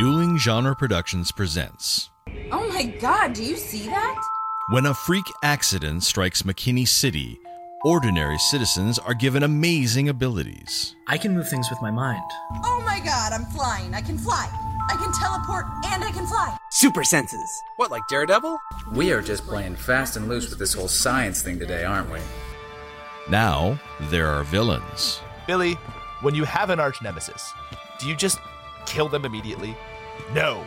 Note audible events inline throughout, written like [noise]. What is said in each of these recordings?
Dueling Genre Productions presents Oh my god, do you see that? When a freak accident strikes McKinney City, ordinary citizens are given amazing abilities. I can move things with my mind. Oh my god, I'm flying. I can fly. I can teleport and I can fly. Super senses. What, like Daredevil? We are just playing fast and loose with this whole science thing today, aren't we? Now, there are villains. Billy, when you have an arch nemesis, do you just kill them immediately? No.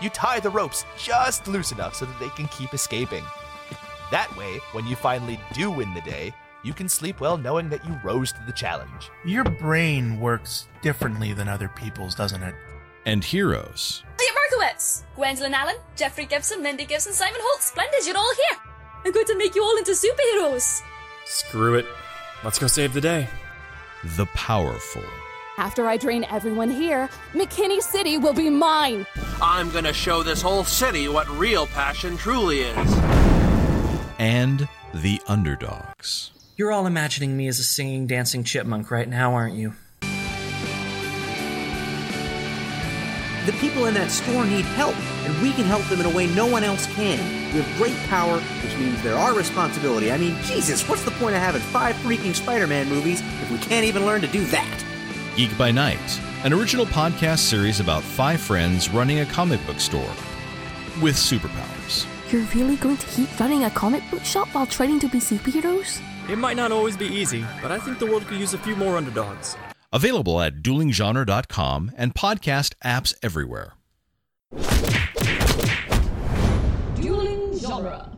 You tie the ropes just loose enough so that they can keep escaping. That way, when you finally do win the day, you can sleep well knowing that you rose to the challenge. Your brain works differently than other people's, doesn't it? And heroes. Elliot Markowitz, Gwendolyn Allen, Jeffrey Gibson, Lindy Gibson, Simon Holt. Splendid, you're all here. I'm going to make you all into superheroes. Screw it. Let's go save the day. The powerful. After I drain everyone here, McKinney City will be mine. I'm gonna show this whole city what real passion truly is. And the underdogs. You're all imagining me as a singing, dancing chipmunk right now, aren't you? The people in that store need help, and we can help them in a way no one else can. We have great power, which means there are responsibility. I mean, Jesus, what's the point of having five freaking Spider Man movies if we can't even learn to do that? Geek by Night, an original podcast series about five friends running a comic book store with superpowers. You're really going to keep running a comic book shop while trying to be superheroes? It might not always be easy, but I think the world could use a few more underdogs. Available at duelinggenre.com and podcast apps everywhere. Dueling genre.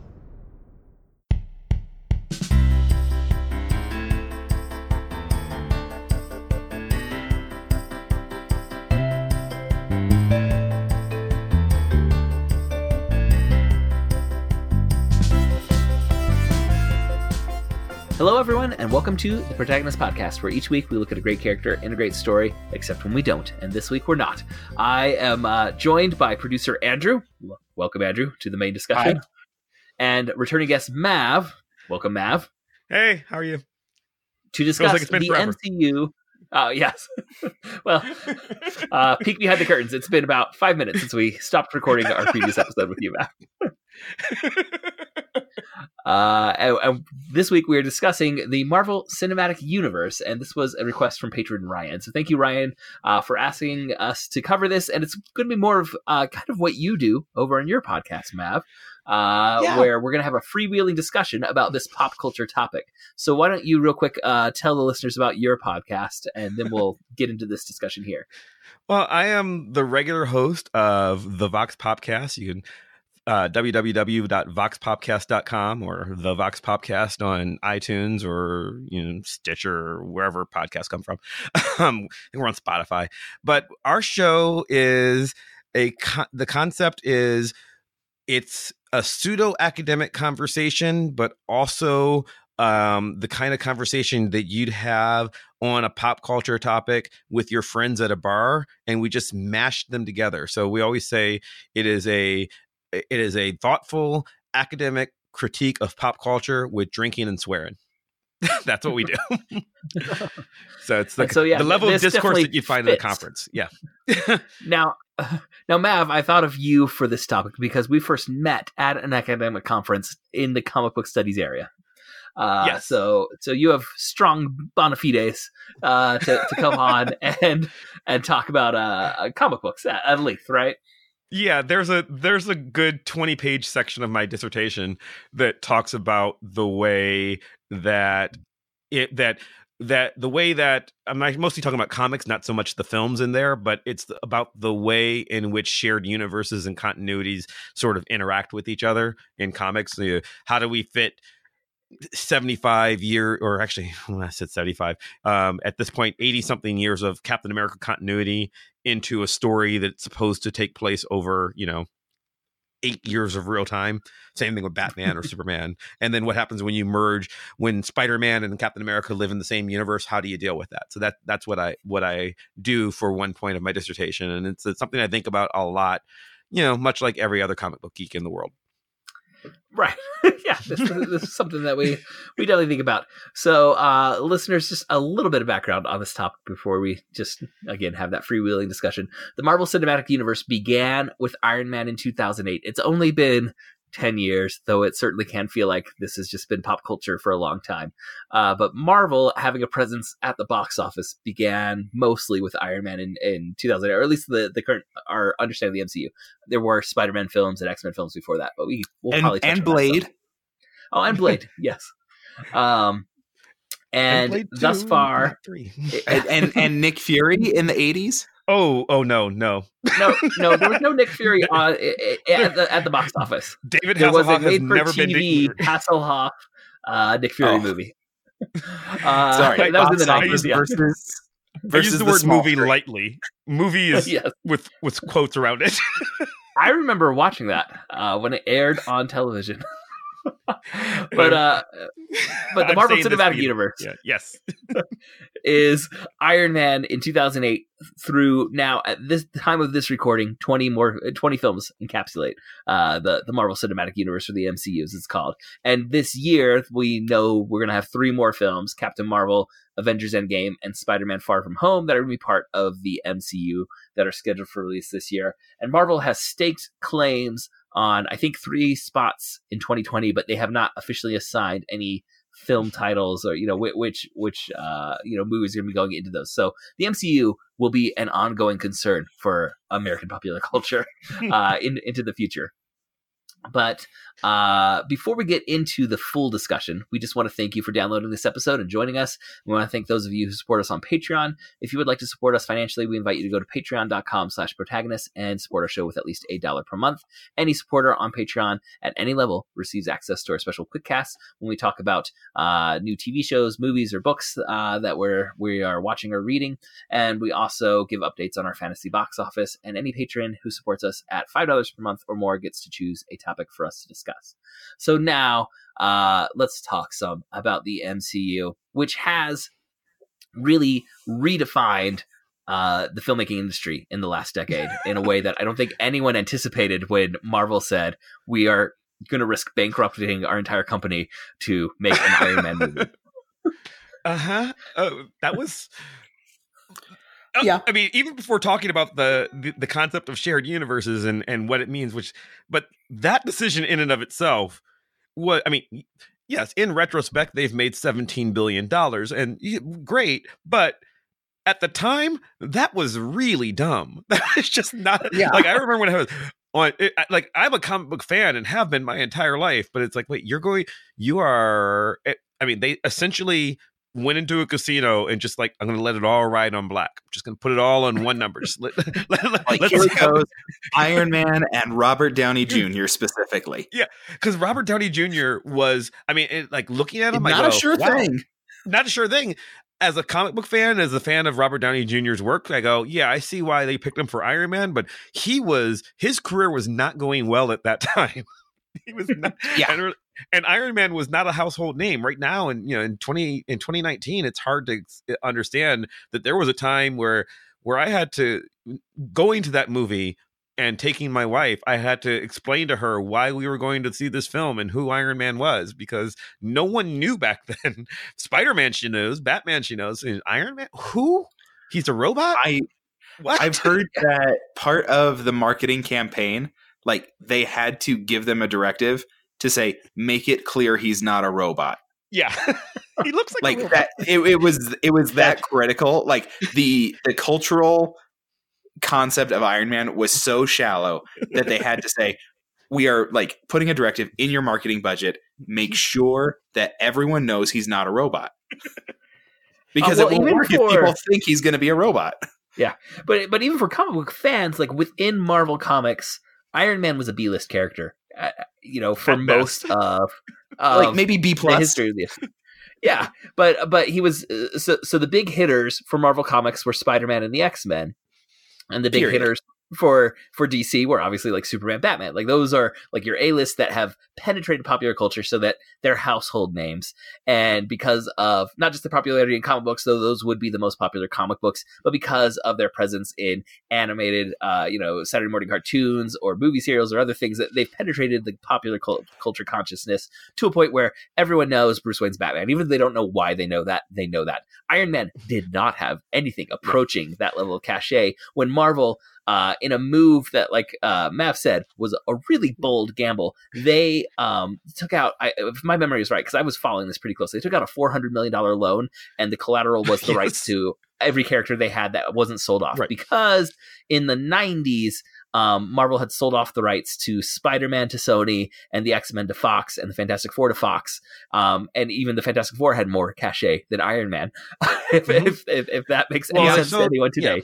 Hello, everyone, and welcome to the Protagonist Podcast, where each week we look at a great character in a great story, except when we don't. And this week we're not. I am uh, joined by producer Andrew. Welcome, Andrew, to the main discussion. Hi. And returning guest Mav. Welcome, Mav. Hey, how are you? To discuss like the forever. MCU. Uh, yes. [laughs] well, uh, peek behind the curtains. It's been about five minutes since we stopped recording our previous episode with you, Mav. [laughs] Uh, and, and this week we are discussing the Marvel Cinematic Universe, and this was a request from patron Ryan. So thank you, Ryan, uh, for asking us to cover this. And it's going to be more of uh, kind of what you do over on your podcast, Mav, uh, Yeah. where we're going to have a freewheeling discussion about this pop culture topic. So why don't you, real quick, uh, tell the listeners about your podcast, and then we'll [laughs] get into this discussion here. Well, I am the regular host of the Vox Popcast. You can uh, www.voxpopcast.com or the Vox Popcast on iTunes or you know Stitcher or wherever podcasts come from. [laughs] um, we're on Spotify, but our show is a co- the concept is it's a pseudo academic conversation, but also um, the kind of conversation that you'd have on a pop culture topic with your friends at a bar, and we just mashed them together. So we always say it is a it is a thoughtful academic critique of pop culture with drinking and swearing. [laughs] That's what we do. [laughs] so it's the, so, yeah, the level of discourse that you'd find at a conference. Yeah. [laughs] now, [sighs] now, Mav, I thought of you for this topic because we first met at an academic conference in the comic book studies area. Uh, Yes. So, so you have strong bona fides uh, to, to come on and and talk about uh, comic books at, at length, right? Yeah, there's a there's a good 20 page section of my dissertation that talks about the way that it that that the way that I'm mostly talking about comics, not so much the films in there, but it's about the way in which shared universes and continuities sort of interact with each other in comics. How do we fit 75 year or actually [laughs] I said 75 um at this point 80 something years of Captain America continuity into a story that's supposed to take place over you know 8 years of real time same thing with Batman or [laughs] Superman. And then what happens when you merge when Spider-Man and Captain America live in the same universe how do you deal with that? So that that's what I what I do for one point of my dissertation. And it's, it's something I think about a lot you know much like every other comic book geek in the world Right. [laughs] yeah, this, this, is something that we we definitely think about. So, uh, listeners, just a little bit of background on this topic before we just again have that freewheeling discussion. The Marvel Cinematic Universe began with Iron Man in 2008. It's only been 10 years, though it certainly can feel like this has just been pop culture for a long time. Uh, but Marvel having a presence at the box office began mostly with Iron Man in, in 2008, or at least the, the current, our understanding of the MCU. There were Spider Man films and X Men films before that, but we will and, probably And Blade. Oh, and Blade, [laughs] yes. Um, and, and thus far, and, and and Nick Fury in the 80s. Oh, oh no, no, no, no. There was no Nick [laughs] Fury on at the, at the box office. David there was a made for TV Hasselhoff uh, Nick Fury oh. movie. [laughs] Uh, Sorry, that was in the nineties versus. [laughs] I use the, the word movie screen. lightly. Movie is yes. with with quotes around it. I remember watching that uh, when it aired on television. But uh but the Marvel Cinematic Universe yeah, yes. [laughs] is Iron Man in 2008 through now at this time of this recording 20 more 20 films encapsulate uh the the Marvel Cinematic Universe or the MCU as it's called. And this year we know we're going to have three more films Captain Marvel Avengers Endgame and Spider-Man Far From Home that are going to be part of the MCU that are scheduled for release this year. And Marvel has staked claims on I think three spots in 2020, but they have not officially assigned any film titles or you know which which uh, you know movies are going to be going into those. So the MCU will be an ongoing concern for American [laughs] popular culture [laughs] uh, in, into the future. But uh, before we get into the full discussion, we just want to thank you for downloading this episode and joining us. We want to thank those of you who support us on Patreon. If you would like to support us financially, we invite you to go to patreon.com slash protagonist and support our show with at least $8 per month. Any supporter on Patreon at any level receives access to our special quick casts when we talk about uh, new TV shows, movies, or books uh, that we're, we are watching or reading. And we also give updates on our fantasy box office. And any patron who supports us at $5 per month or more gets to choose a topic for us to discuss. So now, uh, let's talk some about the MCU, which has really redefined uh, the filmmaking industry in the last decade [laughs] in a way that I don't think anyone anticipated when Marvel said we are going to risk bankrupting our entire company to make an Iron Man movie. [laughs] Uh huh. Oh, that was. Oh, yeah. I mean, even before talking about the, the, the concept of shared universes and and what it means, which, but that decision in and of itself, what I mean, yes, in retrospect, they've made seventeen billion dollars, and great, but at the time, that was really dumb. [laughs] That was just not. Yeah. Like I remember when I was on, it, like I'm a comic book fan and have been my entire life, but it's like, wait, you're going, you are. Eh, I mean, they essentially went into a casino and just like I'm going to let it all ride on black. I'm just going to put it all on one number. Just let, [laughs] let, let, like here goes. [laughs] Iron Man and Robert Downey Jr. specifically. Yeah, because Robert Downey Jr. was. I mean, it, like looking at him, not go, Not a sure wow, thing. Not a sure thing. As a comic book fan, as a fan of Robert Downey Jr.'s work, I go, yeah, I see why they picked him for Iron Man, but he was his career was not going well at that [laughs] time. he was not, yeah. And, and Iron Man was not a household name right now. And you know, in twenty in twenty nineteen, it's hard to uh, understand that there was a time where where I had to going to that movie and taking my wife, I had to explain to her why we were going to see this film and who Iron Man was because no one knew back [laughs] then. Spider Man, she knows. Batman, she knows. Iron Man, who? He's a robot. I what? I've heard that part of the marketing campaign, like they had to give them a directive to say make it clear he's not a robot. Yeah. [laughs] he looks like, like that it, it, was it was that critical like [laughs] the the cultural concept of Iron Man was so shallow that they had to say we are like putting a directive in your marketing budget make sure that everyone knows he's not a robot. [laughs] Because uh, well, it will work for, if people think he's going to be a robot. Yeah. But but even for comic book fans like within Marvel Comics Iron Man was a B-list character. You know, for At most best. [laughs] of, of like maybe B plus history of the yeah, but but he was uh, so so the big hitters for Marvel Comics were Spider Man and the X Men, and the big Period. hitters for for DC were obviously like Superman, Batman. Like those are like your A list that have penetrated popular culture so that they're household names. And because of not just the popularity in comic books, though those would be the most popular comic books, but because of their presence in animated, uh, you know, Saturday morning cartoons or movie serials or other things that they've penetrated the popular cult- culture consciousness to a point where everyone knows Bruce Wayne's Batman. Even if they don't know why they know that, they know that. Iron Man did not have anything approaching that level of cachet when Marvel uh, in a move that, like uh, Mav said, was a really bold gamble. They um, took out, I, if my memory is right, because I was following this pretty closely, they took out a $400 million loan, and the collateral was [laughs] the Yes. rights to every character they had that wasn't sold off. Right. Because in the 90s, um, Marvel had sold off the rights to Spider Man to Sony and the X Men to Fox and the Fantastic Four to Fox. Um, and even the Fantastic Four had more cachet than Iron Man, [laughs] if, if, if, if that makes any sense so- to anyone today.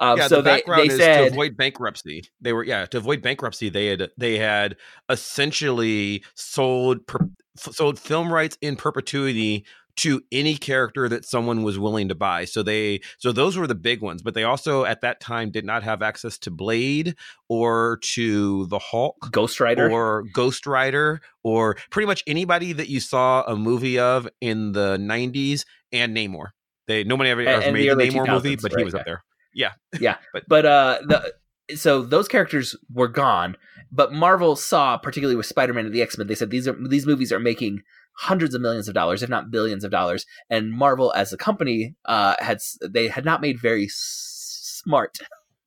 Um, yeah, so the background they is said to avoid bankruptcy. They were yeah to avoid bankruptcy. They had they had essentially sold per, f- sold film rights in perpetuity to any character that someone was willing to buy. So they so those were the big ones. But they also at that time did not have access to Blade or to the Hulk, Ghost Rider, or Ghost Rider, or pretty much anybody that you saw a movie of in the '90s and Namor. They nobody ever, And- ever and made the Namor movie, 2000s, but he was up there. Yeah. yeah [laughs] but uh the so those characters were gone but marvel saw particularly with spider-man and the x-men they said these are these movies are making hundreds of millions of dollars if not billions of dollars and marvel as a company uh had they had not made very smart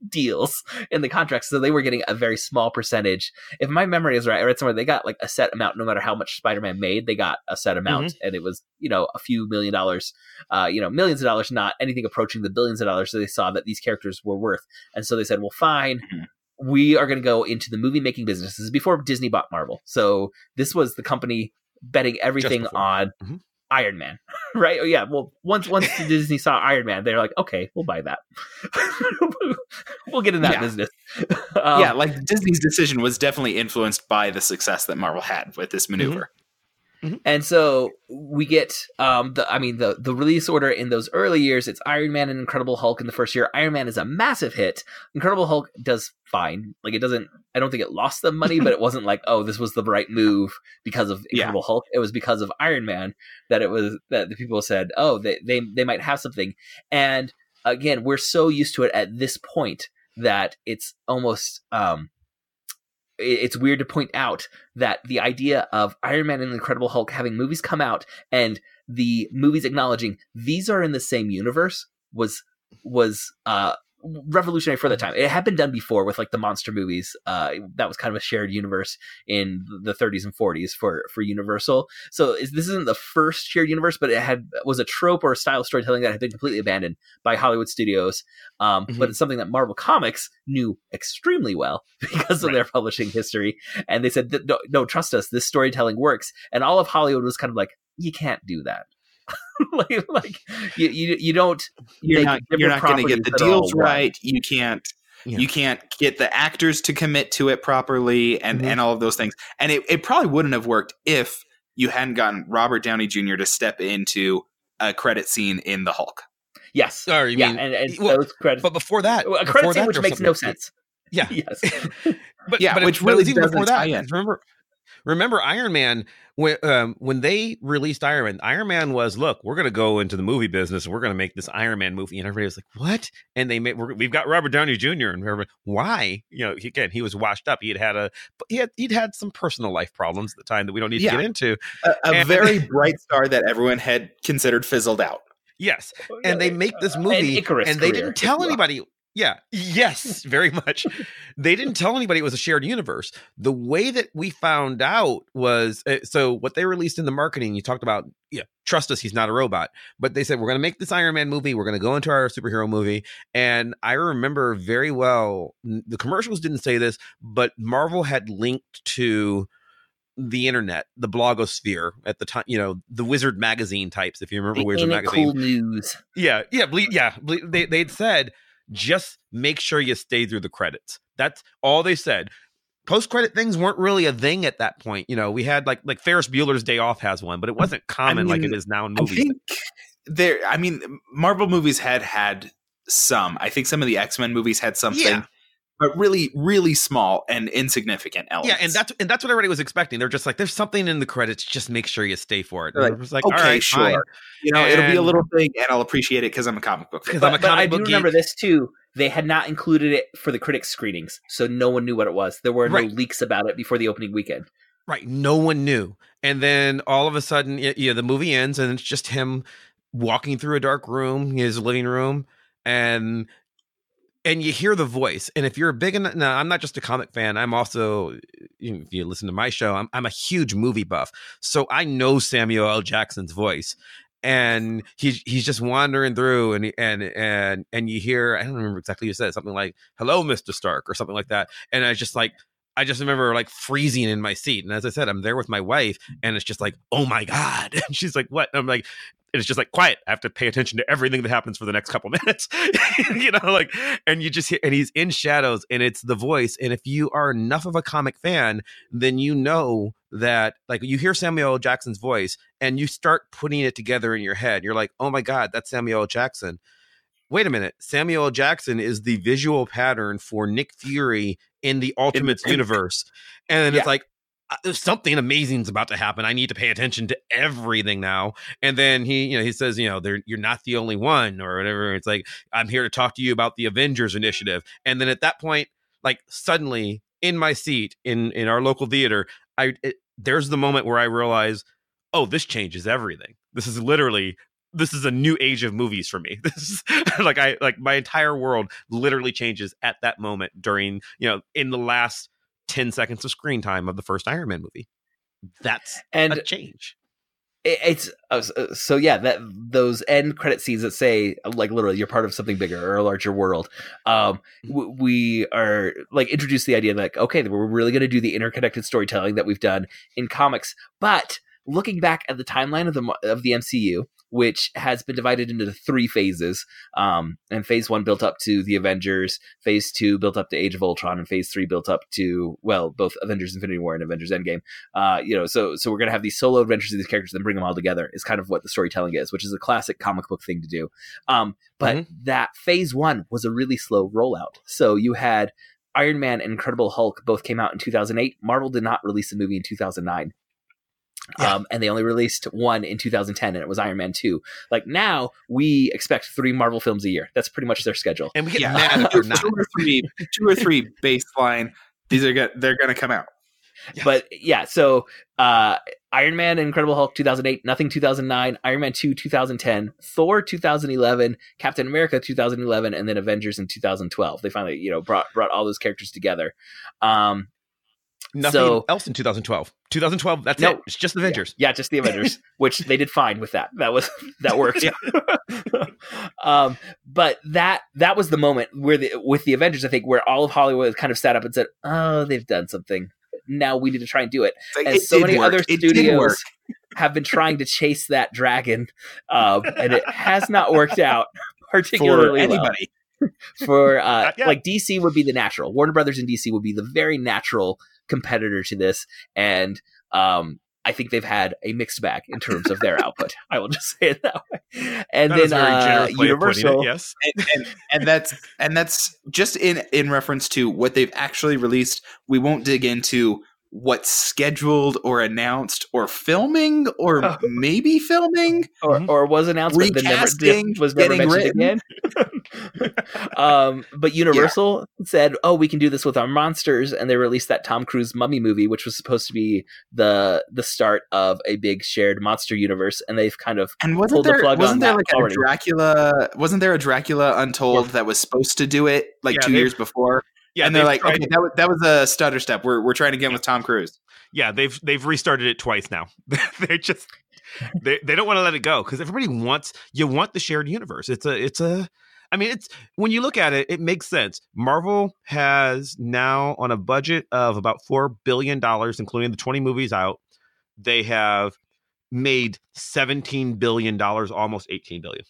deals in the contracts so they were getting a very small percentage if my memory is right i read somewhere they got like a set amount no matter how much spider-man made they got a set amount and it was you know a few million dollars uh, you know, millions of dollars, not anything approaching the billions of dollars that they saw that these characters were worth. And so they said, well, fine, we are going to go into the movie making business. This is before Disney bought Marvel. So this was the company betting everything on Mhm. Iron Man, [laughs] right? Oh, yeah. Well, once once [laughs] Disney saw Iron Man, they're like, okay, we'll buy that. [laughs] we'll get in that Yeah. business. Um, yeah, like Disney's decision was definitely influenced by the success that Marvel had with this maneuver. And so we get um the I mean the the release order in those early years it's Iron Man and Incredible Hulk in the first year. Iron Man is a massive hit. Incredible Hulk does fine. Like it doesn't I don't think it lost them money, but it [laughs] wasn't like, oh, this was the right move because of Yeah. Incredible Hulk. It was because of Iron Man that it was that the people said, "Oh, they they they might have something." And again, we're so used to it at this point that it's almost um it's weird to point out that the idea of Iron Man and Incredible Hulk having movies come out and the movies acknowledging these are in the same universe was was uh revolutionary for the time. It had been done before with like the monster movies. Uh that was kind of a shared universe in the 30s and 40s for for Universal. So is, this isn't the first shared universe, but it had was a trope or a style of storytelling that had been completely abandoned by Hollywood studios. Um, But it's something that Marvel Comics knew extremely well [laughs] because of their publishing history. And they said, no, no, trust us, this storytelling works. And all of Hollywood was kind of like, you can't do that. [laughs] like, like you, you, you don't. You're not you're not going to get the properties that all deals run. right. You can't you can't get the actors to commit to it properly and Mm-hmm. and all of those things. And it, it probably wouldn't have worked if you hadn't gotten Robert Downey Jr. to step into a credit scene in the Hulk. Yes. Or you yeah, mean- and, and well, those credits. But before that, a credit scene that, which makes no sense. Yeah. [laughs] Yes. but Yeah, but which it really was even before doesn't that. tie in. Remember, remember Iron Man when um, when they released Iron Man. Iron Man was look, we're going to go into the movie business. and We're going to make this Iron Man movie, and everybody was like, what? And they made we're, we've got Robert Downey Jr. and everybody, why? You know, he, again, he was washed up. He had had a he had he'd had some personal life problems at the time that we don't need Yeah. to get into. A, a And- very bright star that everyone had considered fizzled out. Yes, and they make this movie, Icarus and they didn't tell anybody. Yeah, yes, very much. they didn't tell anybody it was a shared universe. The way that we found out was uh, so what they released in the marketing. You talked about, yeah, trust us, he's not a robot. But they said we're going to make this Iron Man movie. We're going to go into our superhero movie, and I remember very well. The commercials didn't say this, but Marvel had linked to the internet, the blogosphere at the time, you know, the Wizard magazine types. If you remember Wizard magazine, cool news. yeah, yeah, ble- yeah. ble- They they'd said just make sure you stay through the credits. That's all they said. Post credit things weren't really a thing at that point. You know, we had like like Ferris Bueller's Day Off has one, but it wasn't common like it mean, is now in I movies. think there. I mean, Marvel movies had had some. I think some of the X Men movies had something. Yeah. But really, really small and insignificant elements. Yeah, and that's and that's what everybody was expecting. They're just like, "There's something in the credits. Just make sure you stay for it." Like, it was like, okay, "All right, sure. fine." You know, it'll be a little thing, and I'll appreciate it because I'm a comic book fan. But, but I do remember this too. They had not included it for the critics screenings, so no one knew what it was. There were no Right. leaks about it before the opening weekend. Right. No one knew. And then all of a sudden, yeah, the movie ends and it's just him walking through a dark room, his living room, and and you hear the voice. And if you're a big enough, now I'm not just a comic fan. I'm also, if you listen to my show, I'm I'm a huge movie buff, so I know Samuel L. Jackson's voice. And he's he's just wandering through, and and and and you hear I don't remember exactly you said something like "Hello, Mister Stark" or something like that, and I just like I just remember like freezing in my seat. And as I said, I'm there with my wife, and it's just like, oh my God. [laughs] And she's like, what? And I'm like, it's just like quiet. I have to pay attention to everything that happens for the next couple [laughs] minutes. [laughs] you know, like, and you just hear, and he's in shadows, and it's the voice. And if you are enough of a comic fan, then you know that, like, you hear Samuel L. Jackson's voice, and you start putting it together in your head. You're like, oh my God, that's Samuel L. Jackson wait a minute, Samuel L. Jackson is the visual pattern for Nick Fury in the Ultimates universe. And then Yeah. it's like, something amazing's about to happen. I need to pay attention to everything now. And then he, you know, he says, you know, you're not the only one or whatever. It's like, I'm here to talk to you about the Avengers initiative. And then at that point, like suddenly in my seat in, in our local theater, I, it, there's the moment where I realize, oh, this changes everything. This is literally this is a new age of movies for me. [laughs] This is like I like my entire world literally changes at that moment during, you know, in the last 10 seconds of screen time of the first Iron Man movie. That's And a change. It's uh, so- yeah that those end credit scenes that say like literally you're part of something bigger or a larger world. Um, w- we are like introduce the idea like okay we're really going to do the interconnected storytelling that we've done in comics, but looking back at the timeline of the of the MCU, which has been divided into three phases. Um, and phase one built up to the Avengers, phase two built up to Age of Ultron, and phase three built up to well, both Avengers Infinity War and Avengers Endgame. Uh, you know, so so we're gonna have these solo adventures of these characters and bring them all together is kind of what the storytelling is, which is a classic comic book thing to do. Um, but that phase one was a really slow rollout. So you had Iron Man and Incredible Hulk both came out in 2008. Marvel did not release a movie in 2009. Um, and they only released one in 2010, and it was Iron Man 2. Like now, we expect three Marvel films a year. That's pretty much their schedule. And we get yeah, mad if two, they're not. two or three, two or three baseline. These are go- they're going to come out. But yeah, so uh, Iron Man and Incredible Hulk 2008, Nothing 2009, Iron Man 2 2010, Thor 2011, Captain America 2011, and then Avengers in 2012. They finally, you know, brought brought all those characters together. Um, Nothing so- else in 2012. 2012, that's No. it. It's just the Avengers. Yeah, just the Avengers, [laughs] which they did fine with that. That was that worked. [laughs] um, but that that was the moment where the with the Avengers, I think, where all of Hollywood kind of sat up and said, "Oh, they've done something. Now we need to try and do it." like, and it so many work. other It studios have been trying to chase that dragon, um, and it has not worked out [laughs] For particularly well anybody. for uh, yeah. like DC would be the natural. Warner Brothers and DC would be the very natural competitor to this, and um, I think they've had a mixed bag in terms of their output. [laughs] I will just say it that way. And That then uh, generous way of putting it, Universal, yes. and, and, and that's and that's just in in reference to what they've actually released. We won't dig into what's scheduled or announced or filming or Oh. maybe filming. or, or was announced but then never Recasting, was never getting mentioned again. [laughs] um, but Universal said, "Oh, we can do this with our monsters," and they released that Tom Cruise Mummy movie, which was supposed to be the the start of a big shared monster universe, and they've kind of And wasn't pulled the there plug wasn't on there that like already. a Dracula? Wasn't there a Dracula Untold that was supposed to do it like Yeah, two years before? Yeah, and they're like, tried- okay, that was, that was a stutter step. We're we're trying again with Tom Cruise. yeah, they've they've restarted it twice now. [laughs] they just they they don't want to let it go because everybody wants you want the shared universe. It's a it's a I mean it's when you look at it, it makes sense. Marvel has now on a budget of about four billion dollars, including the twenty movies out. They have made seventeen billion dollars, almost eighteen billion,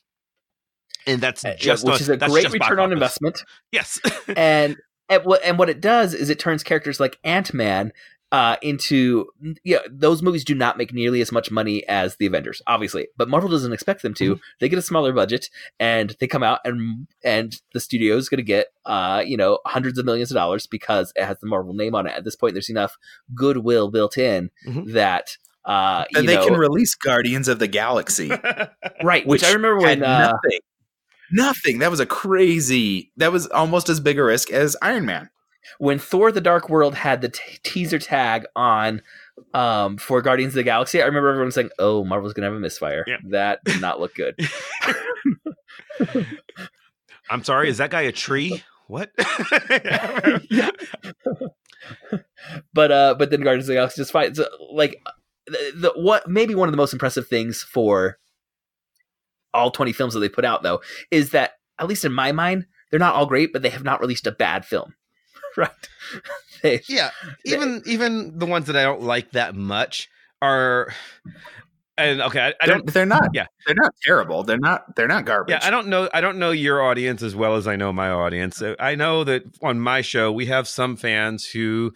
and that's Uh, just which on- is a great return on investment. Yes, [laughs] and and what and what it does is it turns characters like Ant Man uh, into yeah, those movies do not make nearly as much money as the Avengers, obviously, but Marvel doesn't expect them to. They get a smaller budget, and they come out and and the studio is going to get uh, you know hundreds of millions of dollars because it has the Marvel name on it. At this point, there's enough goodwill built in that. Uh, you they know, can release Guardians of the Galaxy, [laughs] right? Which, I remember when uh, nothing, nothing. That was a crazy. That was almost as big a risk as Iron Man. when Thor: The Dark World had the t- teaser tag on um, for Guardians of the Galaxy, I remember everyone saying, "Oh, Marvel's gonna have a misfire." That did not look good. [laughs] I'm sorry, is that guy a tree? What? yeah. [laughs] but uh, but then Guardians of the Galaxy just fine. So, like the, the what maybe one of the most impressive things for all 20 films that they put out though is that at least in my mind they're not all great, but they have not released a bad film. [laughs] right? [laughs] They- yeah, even even the ones that I don't like that much are, and okay, I, I They're, don't. they're not. Yeah, they're not terrible. They're not. They're not garbage. Yeah, I don't know. I don't know your audience as well as I know my audience. Uh, I know that on my show we have some fans who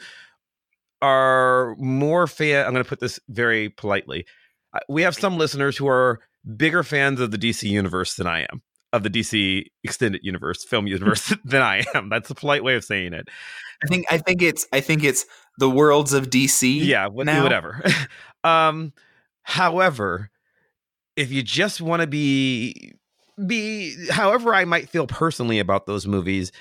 are more fan. I'm going to put this very politely. Uh, We have some listeners who are bigger fans of the DC universe than I am, of the DC extended universe, film universe [laughs] [laughs] than I am. That's a polite way of saying it. I think. I think it's. I think it's the worlds of DC. Yeah, what- whatever. [laughs] um, however, if you just want to be be however I might feel personally about those movies,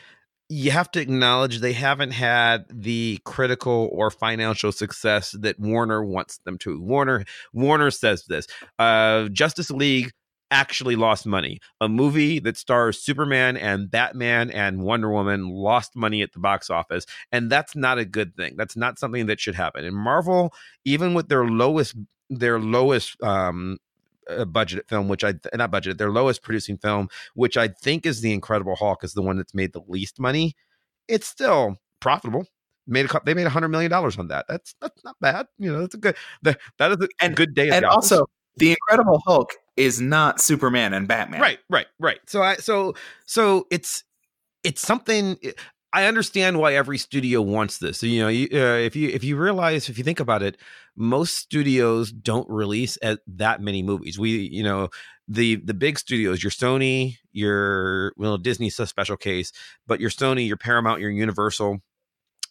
you have to acknowledge they haven't had the critical or financial success that Warner wants them to. Warner Warner says this. Uh Justice League actually lost money. A movie that stars Superman and Batman and Wonder Woman lost money at the box office, and that's not a good thing. That's not something that should happen. And Marvel, even with their lowest their lowest um uh, budgeted film, which I not budgeted, their lowest producing film, which I think is the Incredible Hulk, is the one that's made the least money. It's still profitable. Made a they made a hundred million dollars on that. That's that's not bad. You know, that's a good that, that is a good day. And also, the Incredible Hulk is not Superman and Batman. Right, right, right. So I so so it's it's something I understand why every studio wants this. You know, you, uh, if you if you realize if you think about it, most studios don't release at that many movies. We you know the the big studios, your Sony, your well Disney's a special case, but your Sony, your Paramount, your Universal,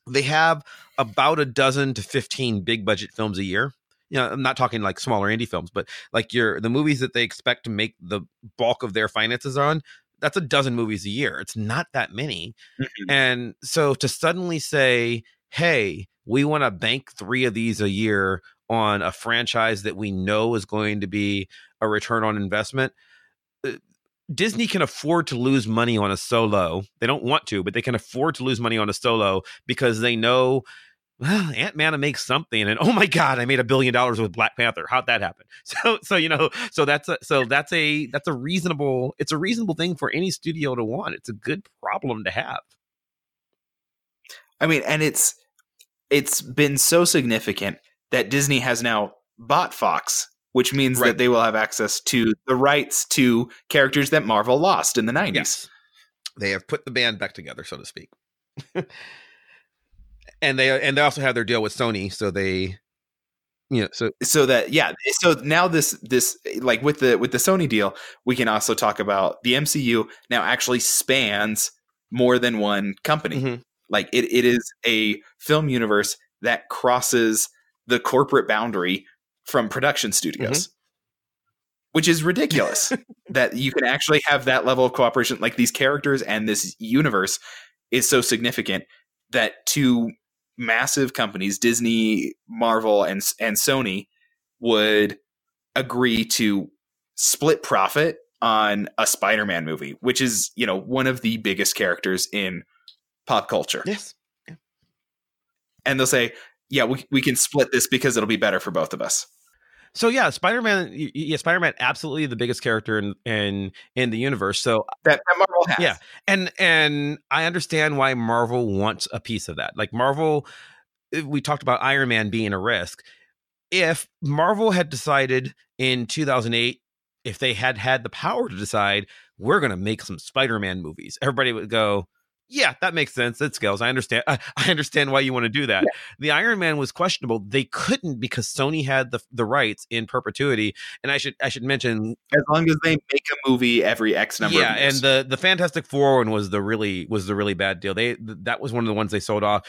they have about a dozen to 15 big budget films a year you know i'm not talking like smaller indie films but like your the movies that they expect to make the bulk of their finances on that's a dozen movies a year it's not that many and so to suddenly say hey we want to bank three of these a year on a franchise that we know is going to be a return on investment uh, Disney can afford to lose money on a solo. They don't want to, but they can afford to lose money on a solo because they know well, Ant Man makes something, and oh my god, I made a billion dollars with Black Panther. How'd that happen? [laughs] So, so you know, so that's a, so that's a that's a reasonable. It's a reasonable thing for any studio to want. It's a good problem to have. I mean, and it's it's been so significant that Disney has now bought Fox, which means that they will have access to the rights to characters that Marvel lost in the 90s. Yes. They have put the band back together, so to speak. [laughs] and they and they also have their deal with Sony, so they you know, so so that yeah, so now this this like with the with the Sony deal, we can also talk about the MCU now actually spans more than one company. Mm-hmm. Like it, it is a film universe that crosses the corporate boundary from production studios. Mm-hmm. Which is ridiculous [laughs] that you can actually have that level of cooperation. Like these characters and this universe is so significant that two massive companies, Disney, Marvel, and and Sony, would agree to split profit on a Spider-Man movie, which is you know one of the biggest characters in pop culture. Yes, and they'll say, "Yeah, we we can split this because it'll be better for both of us." So yeah, Spider Man. Yeah, Spider Man, absolutely the biggest character in in in the universe. So uh, that, that Marvel has. Yeah, and and I understand why Marvel wants a piece of that. Like Marvel, uh, we talked about Iron Man being a risk. If Marvel had decided in 2008, if they had had the power to decide, we're going to make some Spider Man movies, everybody would go, yeah, that makes sense. It scales. I understand. [laughs] I, understand why you want to do that. The Iron Man was questionable. They couldn't because Sony had the the rights in perpetuity. And I should I should mention As long as they make a movie every X number. yeah, and the the Fantastic Four one was the really was the really bad deal. They th- that was one of the ones they sold off.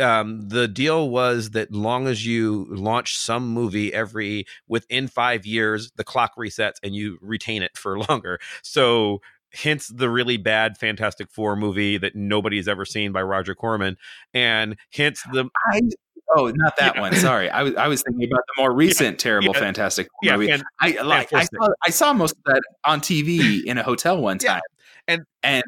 Um, the deal was that long as you launch some movie every within five years, the clock resets and you retain it for [laughs] longer. So hence the really bad Fantastic Four movie that nobody's ever seen by Roger Corman, and hence the I, oh, not that Yeah. one. Sorry, I was I was thinking about the more [laughs] recent terrible yeah, Fantastic Four yeah, movie. Fan- I like I saw, I saw most of that on TV [laughs] in a hotel one Yeah, time, and and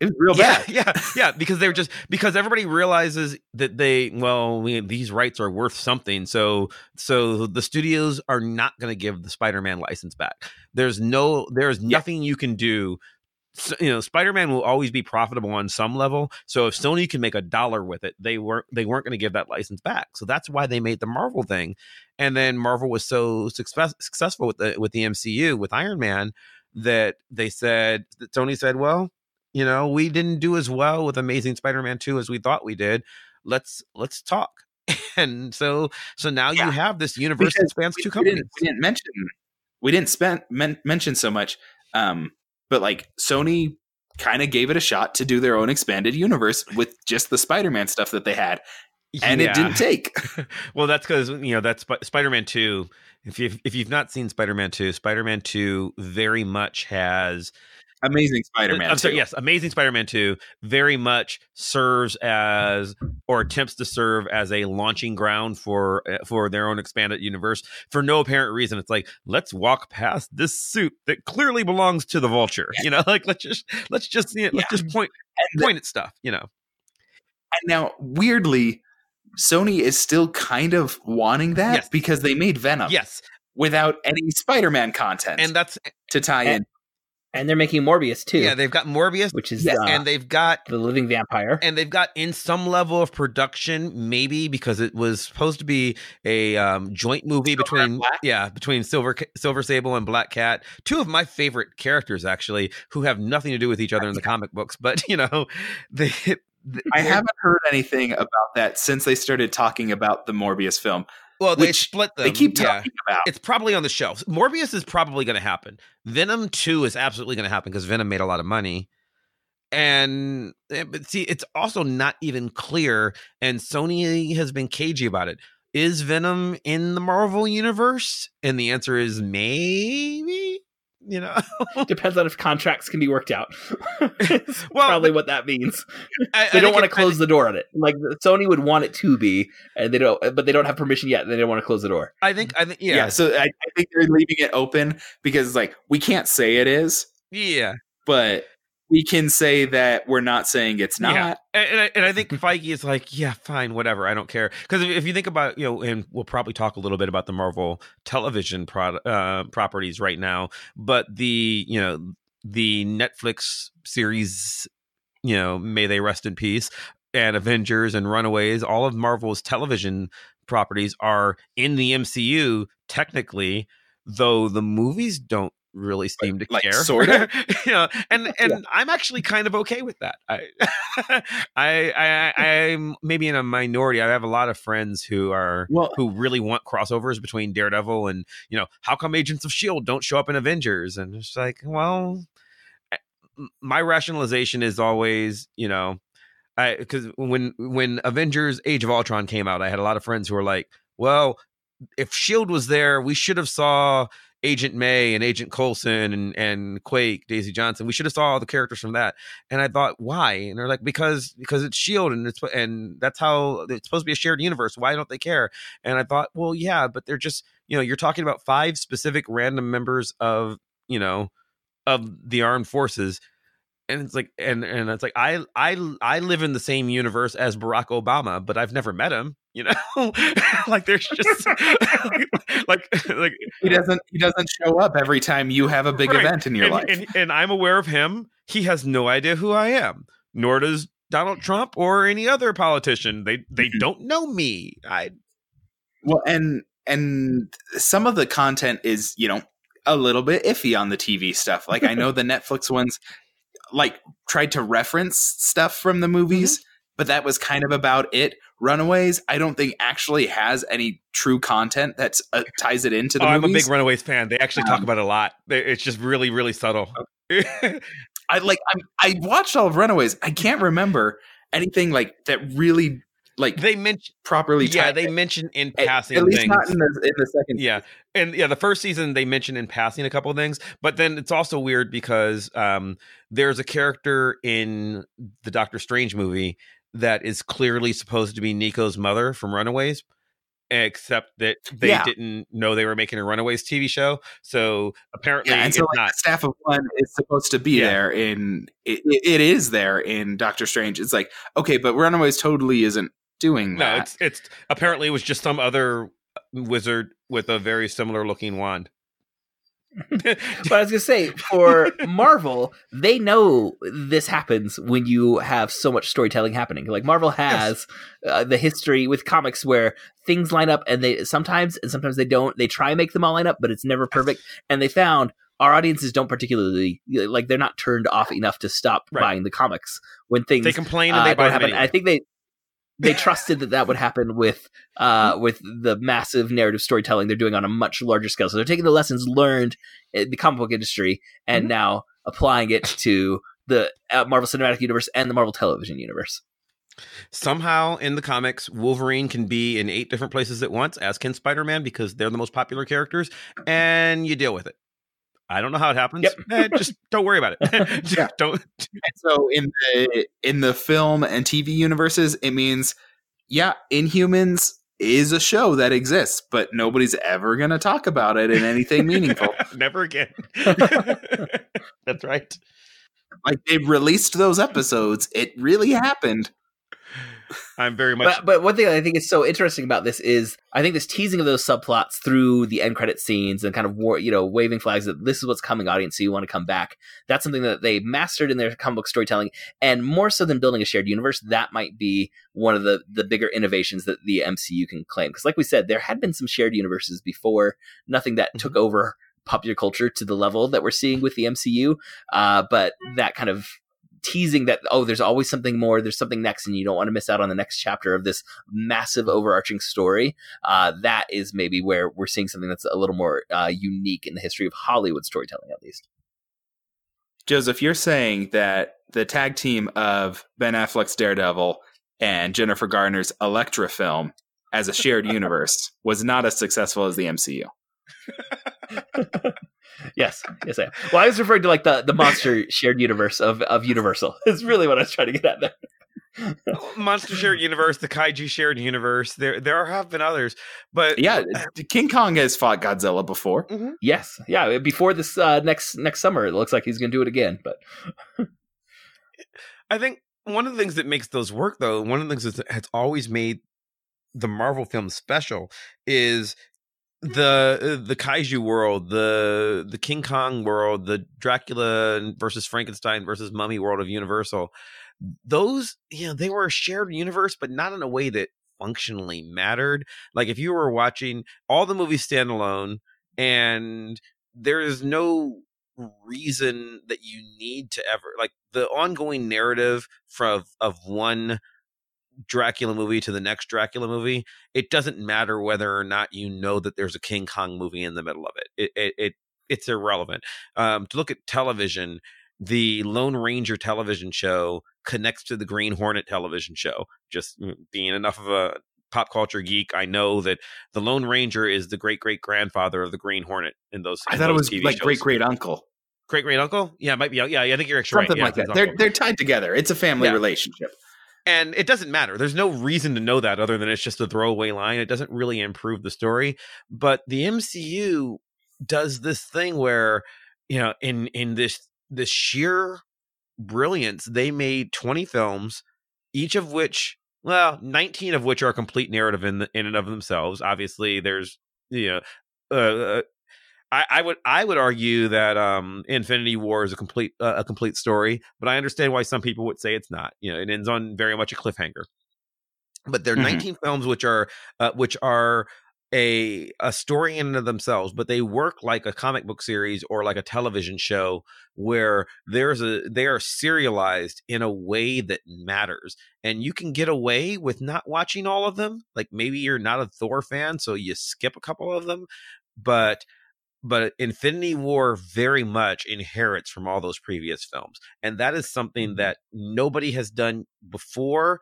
it was real yeah, bad. Yeah, yeah, because they were just because everybody realizes that they well we, these rights are worth something. So so the studios are not going to give the Spider-Man license back. There's no there's nothing you can do. You know, Spider-Man will always be profitable on some level. So if Sony can make a dollar with it, they weren't they weren't going to give that license back. So that's why they made the Marvel thing. And then Marvel was so success, successful with the with the MCU with Iron Man that they said that Sony said, well, you know, we didn't do as well with Amazing Spider-Man 2 as we thought we did. Let's let's talk. [laughs] And so so now you have this universe that spans we- two we companies. didn't, we didn't mention we didn't spend men, mention so much, um, but like Sony kind of gave it a shot to do their own expanded universe with just the Spider-Man stuff that they had, and Yeah. it didn't [laughs] take. well, that's because you know that's Sp- Spider-Man Two. If you if you've not seen Spider-Man Two, Spider-Man Two very much has Amazing Spider-Man. I'm sorry, 2. yes, Amazing Spider-Man Two very much serves as or attempts to serve as a launching ground for uh, for their own expanded universe for no apparent reason. It's like let's walk past this suit that clearly belongs to the Vulture. You know, [laughs] like let's just let's just let's just point point at stuff. You know, And now, weirdly, Sony is still kind of wanting that Yes. because they made Venom. Yes. Without any Spider-Man content. and that's to tie in. And they're making Morbius too. yeah, they've got Morbius, which is Yes, uh, and they've got the living vampire. and they've got in some level of production maybe because it was supposed to be a um, joint movie between yeah between silver silver sable and black cat two of my favorite characters actually who have nothing to do with each other in the comic books but [laughs] you know they I haven't heard anything about that since they started talking about the Morbius film. Well they split them They keep yeah. talking about. it's probably on the shelf. Morbius is probably going to happen. Venom 2 is absolutely going to happen because venom made a lot of money. And eh, but see it's also not even clear and sony has been cagey about it. Is venom in the marvel universe? And the answer is maybe you know [laughs] Depends on if contracts can be worked out. [laughs] [laughs] Well, probably what that means. I- I they don't want to it- I close the door on it. Like Sony would want it to be, and they don't. But they don't have permission yet. and They don't want to close the door. i think i think yeah. yeah so I, I think they're leaving it open because like we can't say it is, yeah but we can say that we're not saying it's not. Yeah. And, and, I, and I think Feige is like, yeah, fine, whatever. I don't care. Because if, if you think about, you know, and we'll probably talk a little bit about the Marvel television pro- uh, properties right now, but the, you know, the Netflix series, you know, May They Rest in Peace, and Avengers and Runaways, all of Marvel's television properties are in the MCU technically, though the movies don't really seem to like, care. sorta? [laughs] you know, [laughs] and and I'm actually kind of okay with that. I, [laughs] I, I, I'm maybe in a minority. I have a lot of friends who are Well- who really want crossovers between Daredevil and you know how come Agents of Shield don't show up in Avengers, and it's like, well, eh, my rationalization is always, you know, I because when when Avengers Age of Ultron came out, I had a lot of friends who were like, well, if Shield was there, we should have saw Agent May and Agent Coulson and and Quake, Daisy Johnson. We should have saw all the characters from that. And I thought, why? And they're like, because because it's Shield and it's and that's how it's supposed to be a shared universe. Why don't they care? And I thought, well, yeah, but they're just you know, you're talking about five specific random members of you know of the armed forces and it's like and and it's like i i i live in the same universe as barack obama but i've never met him you know [laughs] like there's just [laughs] like like He doesn't. He doesn't show up every time you have a big Right. event in your and, life. and, and i'm aware of him he has no idea who i am nor does donald trump or any other politician they they Mm-hmm. don't know me i Well, and and some of the content is you know a little bit iffy on the TV stuff. Like I know the Netflix ones, like tried to reference stuff from the movies, Mm-hmm. but that was kind of about it. Runaways, I don't think actually has any true content that uh, ties it into the oh, I'm a big Runaways fan. They actually talk Um, about it a lot. It's just really, really subtle. [laughs] I like I, I watched all of Runaways. I can't remember anything like that really like they mention properly. yeah, they mention in passing at least things. not in the in the second. Yeah, and yeah, the first season they mention in passing a couple of things, but then it's also weird because um, there's a character in the Doctor Strange movie that is clearly supposed to be Nico's mother from Runaways, except that they Yeah. didn't know they were making a Runaways TV show. So apparently, Yeah, and so like, not. staff of one is supposed to be Yeah. there in it, it is there in Doctor Strange. It's like okay, but Runaways totally isn't doing No, it's it's apparently it was just some other wizard with a very similar looking wand. [laughs] but I was gonna say for Marvel, they know this happens when you have so much storytelling happening. Like Marvel has uh, the history with comics where things line up, and they sometimes and sometimes they don't. They try and make them all line up, but it's never perfect. And they found our audiences don't particularly like they're not turned off enough to stop Right. buying the comics when things They complain and uh, they buy don't them happen. anyway. I think they they trusted that that would happen with uh with the massive narrative storytelling they're doing on a much larger scale. So they're taking the lessons learned in the comic book industry and Mm-hmm. now applying it to the uh, Marvel Cinematic Universe and the Marvel Television Universe. Somehow in the comics, Wolverine can be in eight different places at once, as can Spider Man, because they're the most popular characters, and you deal with it. I don't know how it happens. Eh, just [laughs] don't worry about it. [laughs] [laughs] Yeah. Don't. And so in the in the film and TV universes, it means yeah, Inhumans is a show that exists, but nobody's ever going to talk about it in anything meaningful. Never again. That's right. like they released those episodes, it really happened. I'm very much. But, but one thing I think is so interesting about this is I think this teasing of those subplots through the end credit scenes and kind of war, you know waving flags that this is what's coming, audience, so you want to come back. That's something that they mastered in their comic book storytelling, and more so than building a shared universe, that might be one of the the bigger innovations that the MCU can claim. Because, like we said, there had been some shared universes before, nothing that took over popular culture to the level that we're seeing with the MCU. Uh, but that kind of teasing that oh there's always something more there's something next and you don't want to miss out on the next chapter of this massive overarching story uh, that is maybe where we're seeing something that's a little more uh, unique in the history of hollywood storytelling at least Joseph, you're saying that the tag team of Ben Affleck's Daredevil and Jennifer Garner's Elektra film as a shared [laughs] universe was not as successful as the MCU. [laughs] yes yes I am. well i was referring to like the the monster shared universe of of universal [laughs] is really what i was trying to get at there [laughs] Monster shared universe, the Kaiju shared universe. There, there have been others, but Yeah, [laughs] King Kong has fought Godzilla before. yes yeah before this uh, next next summer it looks like he's gonna do it again but I think one of the things that makes those work, though, one of the things that has always made the Marvel films special is the uh, the kaiju world, the the King Kong world, the Dracula versus Frankenstein versus Mummy world of Universal. Those, you know, they were a shared universe, but not in a way that functionally mattered. Like if you were watching all the movies standalone, and there is no reason that you need to ever like the ongoing narrative from of one Dracula movie to the next Dracula movie, it doesn't matter whether or not you know that there's a King Kong movie in the middle of it. It it, it it's irrelevant. Um, to look at television, the Lone Ranger television show connects to the Green Hornet television show. Just being enough of a pop culture geek, I know that the Lone Ranger is the great great grandfather of the Green Hornet in those. I in thought it was TV like great great uncle. great great uncle. Yeah, might be. Yeah, I think you're actually Something right. like Yeah, that. They're uncle. they're tied together. It's a family Yeah. relationship. And it doesn't matter. There's no reason to know that other than it's just a throwaway line. It doesn't really improve the story. But the MCU does this thing where, you know, in in this this sheer brilliance, they made 20 films, each of which, well, 19 of which are complete narrative in the, in and of themselves. Obviously, there's you know, uh, uh, I, I would I would argue that um, Infinity War is a complete uh, a complete story, but I understand why some people would say it's not. You know, it ends on very much a cliffhanger. But there are Mhm. 19 films which are uh, which are a a story in and of themselves, but they work like a comic book series or like a television show where there's a they are serialized in a way that matters. And you can get away with not watching all of them. Like maybe you're not a Thor fan, so you skip a couple of them, but but Infinity War very much inherits from all those previous films. And that is something that nobody has done before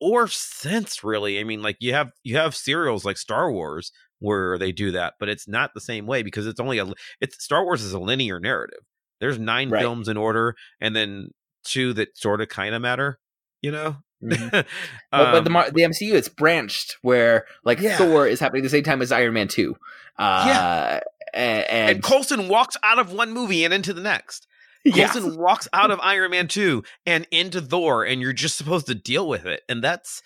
or since really. I mean, like you have you have serials like Star Wars where they do that, but it's not the same way because it's only a it's Star Wars is a linear narrative. There's nine Right. films in order and then two that sort of kind of matter, you know? Mhm. [laughs] but, but the Um, Mar- the MCU it's branched where like Yeah. Thor is happening at the same time as Iron Man two. Uh, Yeah. And, and, and Coulson walks out of one movie and into the next. Yeah. Coulson walks out of Iron Man 2 and into Thor, and you're just supposed to deal with it. And that's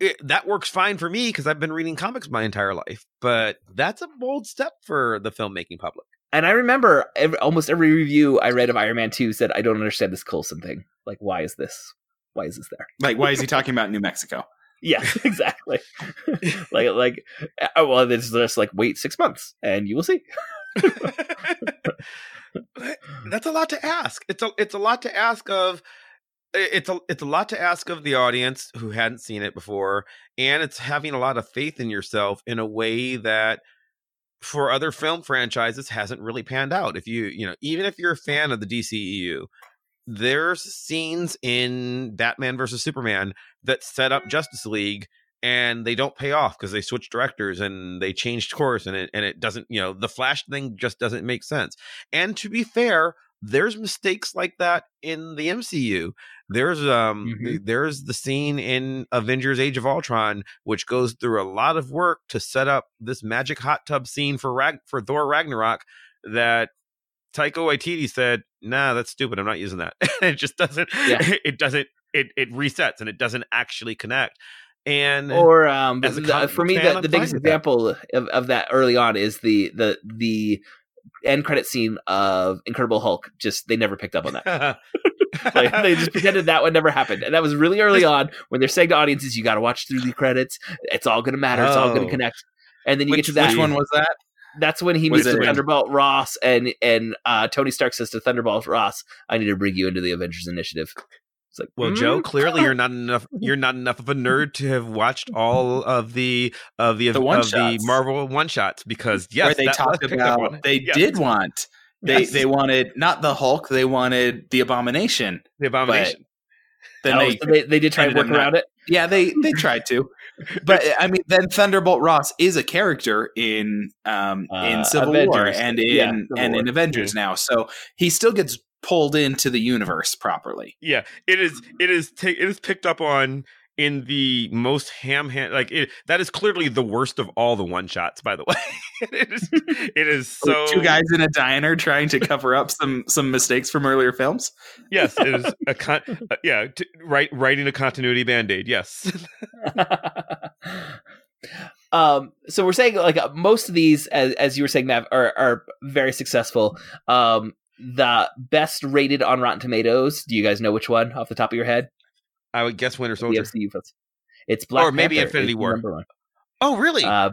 it, that works fine for me because I've been reading comics my entire life. But that's a bold step for the filmmaking public. And I remember every, almost every review I read of Iron Man 2 said, I don't understand this Coulson thing. Like, why is this? Why is this there? Like, why is he talking about New Mexico? Yeah, [laughs] exactly. like, like, uh, well, it's just like, wait six months and you will see. [laughs] That's a lot to ask. It's a it's a lot to ask of it's a it's a lot to ask of the audience who hadn't seen it before, and it's having a lot of faith in yourself in a way that for other film franchises hasn't really panned out. If you you know even if you're a fan of the DCEU, there's scenes in Batman versus Superman that set up Justice League and they don't pay off because they switch directors and they changed course and it and it doesn't you know the Flash thing just doesn't make sense. And to be fair, there's mistakes like that in the MCU. There's um there's the scene in Avengers Age of Ultron which goes through a lot of work to set up this magic hot tub scene for Rag- for Thor Ragnarok that Taika Waititi said, "Nah, that's stupid. I'm not using that." [laughs] it just doesn't. Yeah. [laughs] It doesn't. It it resets and it doesn't actually connect. And Or um, the- for me, fan, the, the biggest that. example of, of that early on is the the the end credit scene of Incredible Hulk. Just they never picked up on that. [laughs] like, they just pretended that one never happened, and that was really early on when they're saying to audiences, "You got to watch through the credits. It's all going to matter. It's all going Oh. to connect." And then you Which, get to that. which one was that? That's when he meets with Thunderbolt Ross, and and uh, Tony Stark says to Thunderbolt Ross, "I need to bring you into the Avengers Initiative." It's like, Well, Joe, mm, clearly you're not enough. You're not enough of a nerd to have watched all [laughs] of the of the The of the. Marvel one shots because yes, where they talked picked up on about they Yes. did want they Yes. they wanted not the Hulk, they wanted the Abomination. the abomination. Then oh, they, so they they did try to work around not- it. Yeah, they they tried to, but I mean, then Thunderbolt Ross is a character in um Uh, in Civil War and in Yeah, and in War. Avengers now, so he still gets pulled into the universe properly. yeah it is it is ta- it is picked up on in the most ham hand like it, that is clearly the worst of all the one shots by the [laughs] way. It is [laughs] it is so Two guys in a diner trying to [laughs] cover up some some mistakes from earlier films. yes it is a con- uh, yeah t- right writing a continuity band-aid yes. Um so we're saying like uh, most of these as, as you were saying Mav, are, are very successful. Um the best rated on rotten tomatoes do you guys know which one off the top of your head i would guess winter The soldier MCU films. it's black Or maybe Infinity War. one. oh really uh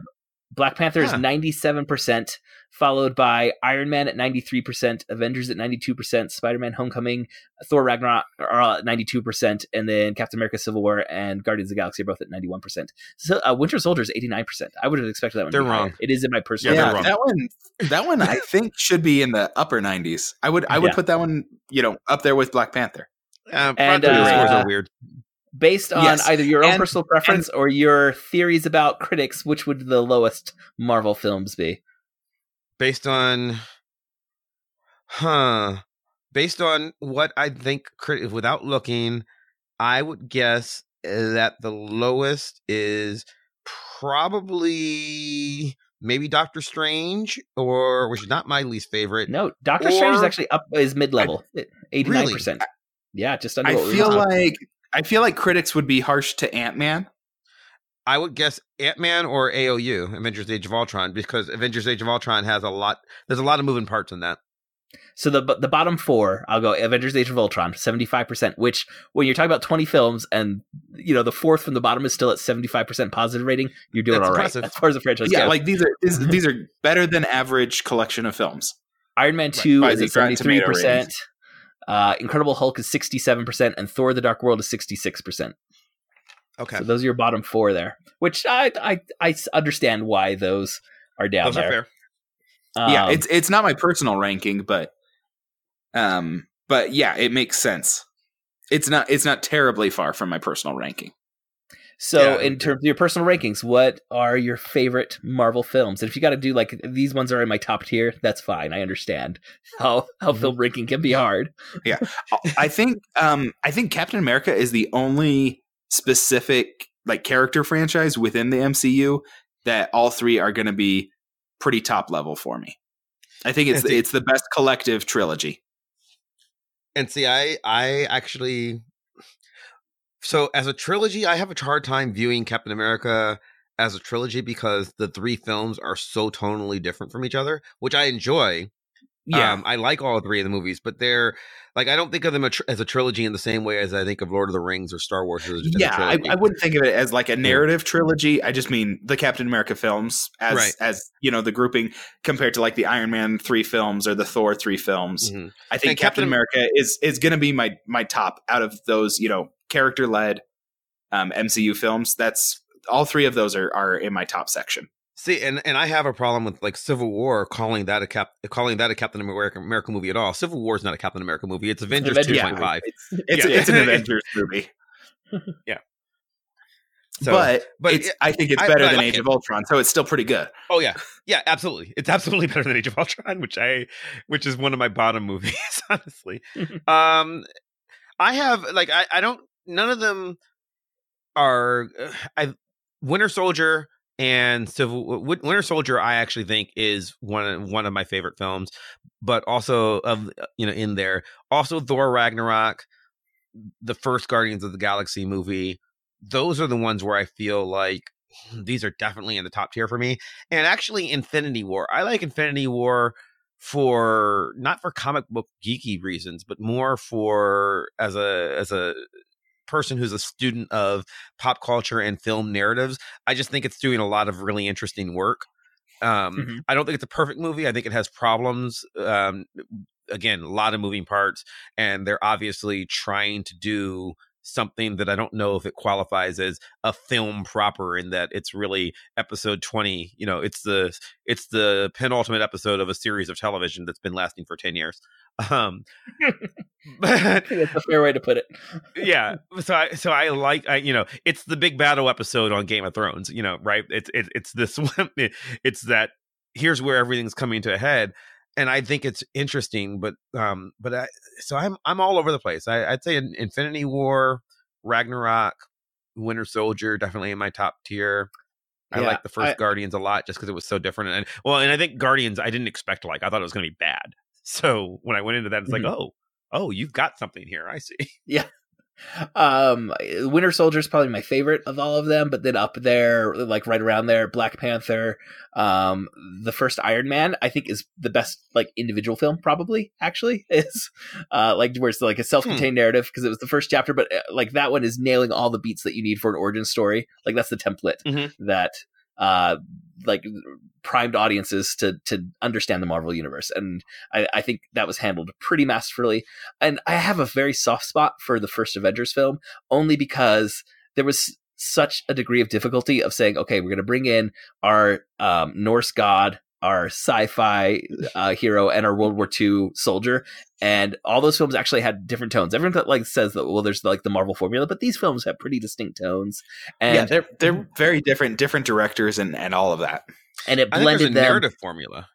black panther is Huh. 97% followed by iron man at 93% avengers at 92% spider-man homecoming thor ragnarok are all at 92% and then captain america civil war and guardians of the galaxy are both at 91% so uh, winter soldier is 89% i would have expected that one They're be higher. wrong. it is in my personal Yeah, Yeah, wrong. that one that one I [laughs] think should be in the upper 90s. I would I would Yeah. put that one, you know, up there with Black Panther. Uh, And, Tomatoes scores uh, are weird. based on Yes, either your own and- personal preference or your theories about critics which would the lowest marvel films be? Based on huh based on what i think crit- without looking i would guess uh, that the lowest is probably maybe doctor strange or which is not my least favorite no doctor strange is actually up is mid-level 89% yeah, just under. I feel like I feel like critics would be harsh to Ant Man. I would guess Ant Man or AOU Avengers Age of Ultron because Avengers Age of Ultron has a lot. There's a lot of moving parts in that. So the the bottom four, I'll go Avengers Age of Ultron, 75%, which when you're talking about 20 films and you know the fourth from the bottom is still at 75% positive rating, you're doing That's all impressive. right. As far as the franchise Yeah, goes. like these are these, [laughs] these, are better than average collection of films. Iron Man 2 right. is at 73%. Uh, Incredible Hulk is sixty seven percent, and Thor: The Dark World is sixty six percent. Okay, so those are your bottom four there, which I I understand why those are down Those are there. fair. yeah, Um, it's it's not my personal ranking, but um, but yeah, it makes sense. It's not it's not terribly far from my personal ranking. So, Yeah. in terms of your personal rankings, what are your favorite Marvel films? And if you got to do like these ones are in my top tier, that's fine. I understand [laughs] how how Mm-hmm. film ranking can be hard. Yeah, [laughs] I think um, I think Captain America is the only specific like character franchise within the MCU that all three are going to be pretty top level for me. I think it's And see- it's the best collective trilogy. And see, I I actually so as a trilogy, I have a hard time viewing Captain America as a trilogy because the three films are so tonally different from each other, which I enjoy. Yeah. um, I like all three of the movies, but they're like I don't think of them a tr- as a trilogy in the same way as I think of Lord of the Rings or Star Wars. Yeah, I. I wouldn't think of it as like a narrative trilogy. I just mean the Captain America films as Right. as you know the grouping compared to like the Iron Man three films or the Thor three films. Mhm. I think And Captain Captain- America is is going to be my my top out of those you know character led um, MCU films. That's all three of those are are in my top section. See, and, and I have a problem with like Civil War calling that a cap calling that a Captain America, America movie at all. Civil War is not a Captain America movie. It's Avengers two point five. It's Yeah. it's an [laughs] Avengers movie, [laughs] Yeah. So, but but it's, I think it's better but I than Age it. of Ultron, so it's still pretty good. Oh yeah, yeah, absolutely. It's absolutely [laughs] better than Age of Ultron, which I, which is one of my bottom movies, honestly. um, I have like I, I don't. None of them are. uh, I Winter Soldier and so Winter Soldier. I actually think is one of- one of my favorite films, but also of uh, you know in there also Thor Ragnarok, the first Guardians of the Galaxy movie. Those are the ones where I feel like hmm, these are definitely in the top tier for me. And actually, Infinity War. I like Infinity War for not for comic book geeky reasons, but more for as a as a person who's a student of pop culture and film narratives. I just think it's doing a lot of really interesting work. Um, Mhm. I don't think it's a perfect movie. I think it has problems. Um, again, a lot of moving parts, and they're obviously trying to do something that I don't know if it qualifies as a film proper in that it's really episode 20 you know it's the it's the penultimate episode of a series of television that's been lasting for 10 years um [laughs] [laughs] but That's a fair way to put it. yeah so i so i like i you know it's the big battle episode on game of thrones you know right it's it, it's this [laughs] one it's that here's where everything's coming to a head and i think it's interesting but um but i so i'm i'm all over the place I, i'd say In- infinity war ragnarok winter soldier definitely in my top tier I Yeah, like the first I- Guardians a lot just because it was so different. And well, and I think Guardians I didn't expect to like. I thought it was going to be bad. [laughs] So when I went into that, it's Mhm. like, oh, oh, you've got something here. I see. Yeah. Um, Winter Soldier is probably my favorite of all of them, but then up there, like right around there, Black Panther, um, the first Iron Man, I think is the best like individual film. Probably actually [laughs] is, uh, like where it's like a self-contained narrative because it was the first chapter, but uh, like that one is nailing all the beats that you need for an origin story. Like that's the template Mhm. that uh like primed audiences to to understand the Marvel universe, and I, I think that was handled pretty masterfully. And I have a very soft spot for the first Avengers film, only because there was such a degree of difficulty of saying, okay, we're going to bring in our um, Norse god, our sci-fi uh, hero, and our World War II soldier, and all those films actually had different tones. Everyone like says that well, there's like the Marvel formula, but these films have pretty distinct tones, and yeah, they're they're very different, different directors and and all of that. and it I think there's a blended them. narrative formula.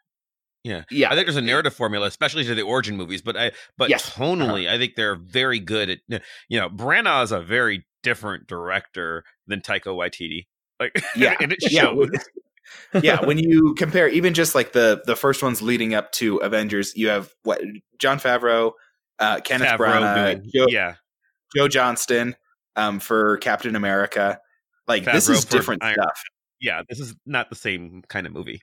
Yeah, Yeah. I think there's a narrative formula, especially to the origin movies. But I, but Yes. Uh-huh. tonally, I think they're very good at. You know, Branagh is a very different director than Taika Waititi. Like, [laughs] Yeah, and it shows. yeah, when [laughs] you compare even just like the the first ones leading up to Avengers, you have what Jon Favreau, uh, Kenneth Favreau Branagh, doing- Joe, yeah, Joe Johnston um, for Captain America. Like this is different Iron- stuff. yeah. This is not the same kind of movie.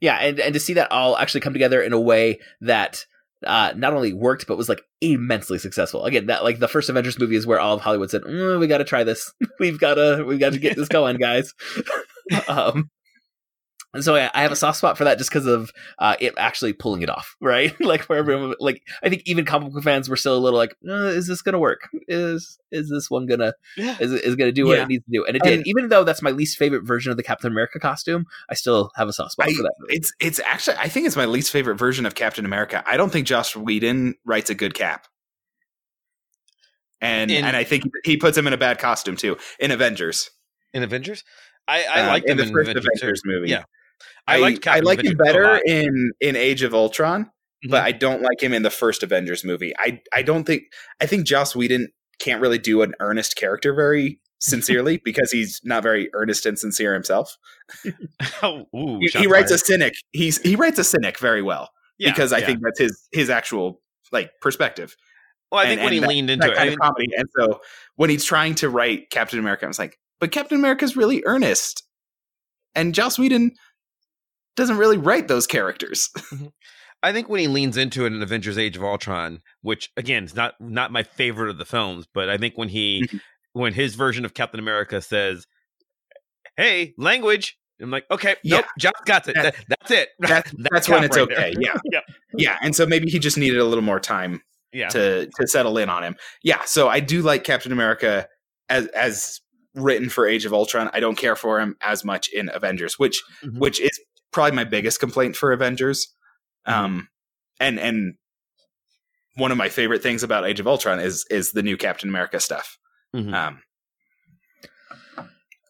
Yeah, and and to see that all actually come together in a way that uh, not only worked but was like immensely successful. Again, that like the first Avengers movie is where all of Hollywood said, mm, "We got to try this. [laughs] we've got to we've got to get this [laughs] going, guys." um, and so yeah, I have a soft spot for that just because of uh, it actually pulling it off, [laughs] right? [laughs] like where everyone, like I think even comic book fans were still a little like, uh, "Is this gonna work? Is is this one gonna Yeah. is is gonna do what Yeah. it needs to do?" And it did. And- Even though that's my least favorite version of the Captain America costume, I still have a soft spot I, for that. it's it's actually I think it's my least favorite version of Captain America. I don't think Joss Whedon writes a good Cap, and In- and I think he puts him in a bad costume too in Avengers. in Avengers. I, I Um, liked in him the in first Avengers, Avengers movie. Yeah, I I liked I like him Avengers a better in in Age of Ultron, but Mhm. I don't like him in the first Avengers movie. I I don't think I think Joss Whedon can't really do an earnest character very [laughs] sincerely because he's not very earnest and sincere himself. [laughs] oh, ooh, He, he writes a cynic. He's he writes a cynic very well Yeah, because I yeah. think that's his his actual like perspective. Well, I think when he that- leaned into it, I kind of comedy, and so when he's trying to write Captain America, I was like, but Captain America's really earnest, and Joss Whedon doesn't really write those characters. [laughs] I think when he leans into it in Avengers: Age of Ultron, which again is not not my favorite of the films, but I think when he Mm-hmm. when his version of Captain America says, "Hey, language," I'm like, okay, Yeah. nope, Joss got it. That- That- that's it. [laughs] That's that's when it's right there. okay. Yeah, [laughs] yeah, yeah, and so maybe he just needed a little more time yeah. to to settle in on him. Yeah, so I do like Captain America as as written for Age of Ultron. I don't care for him as much in Avengers, which Mhm. which is probably my biggest complaint for Avengers. Um, and and one of my favorite things about Age of Ultron is is the new Captain America stuff. Mhm. Um,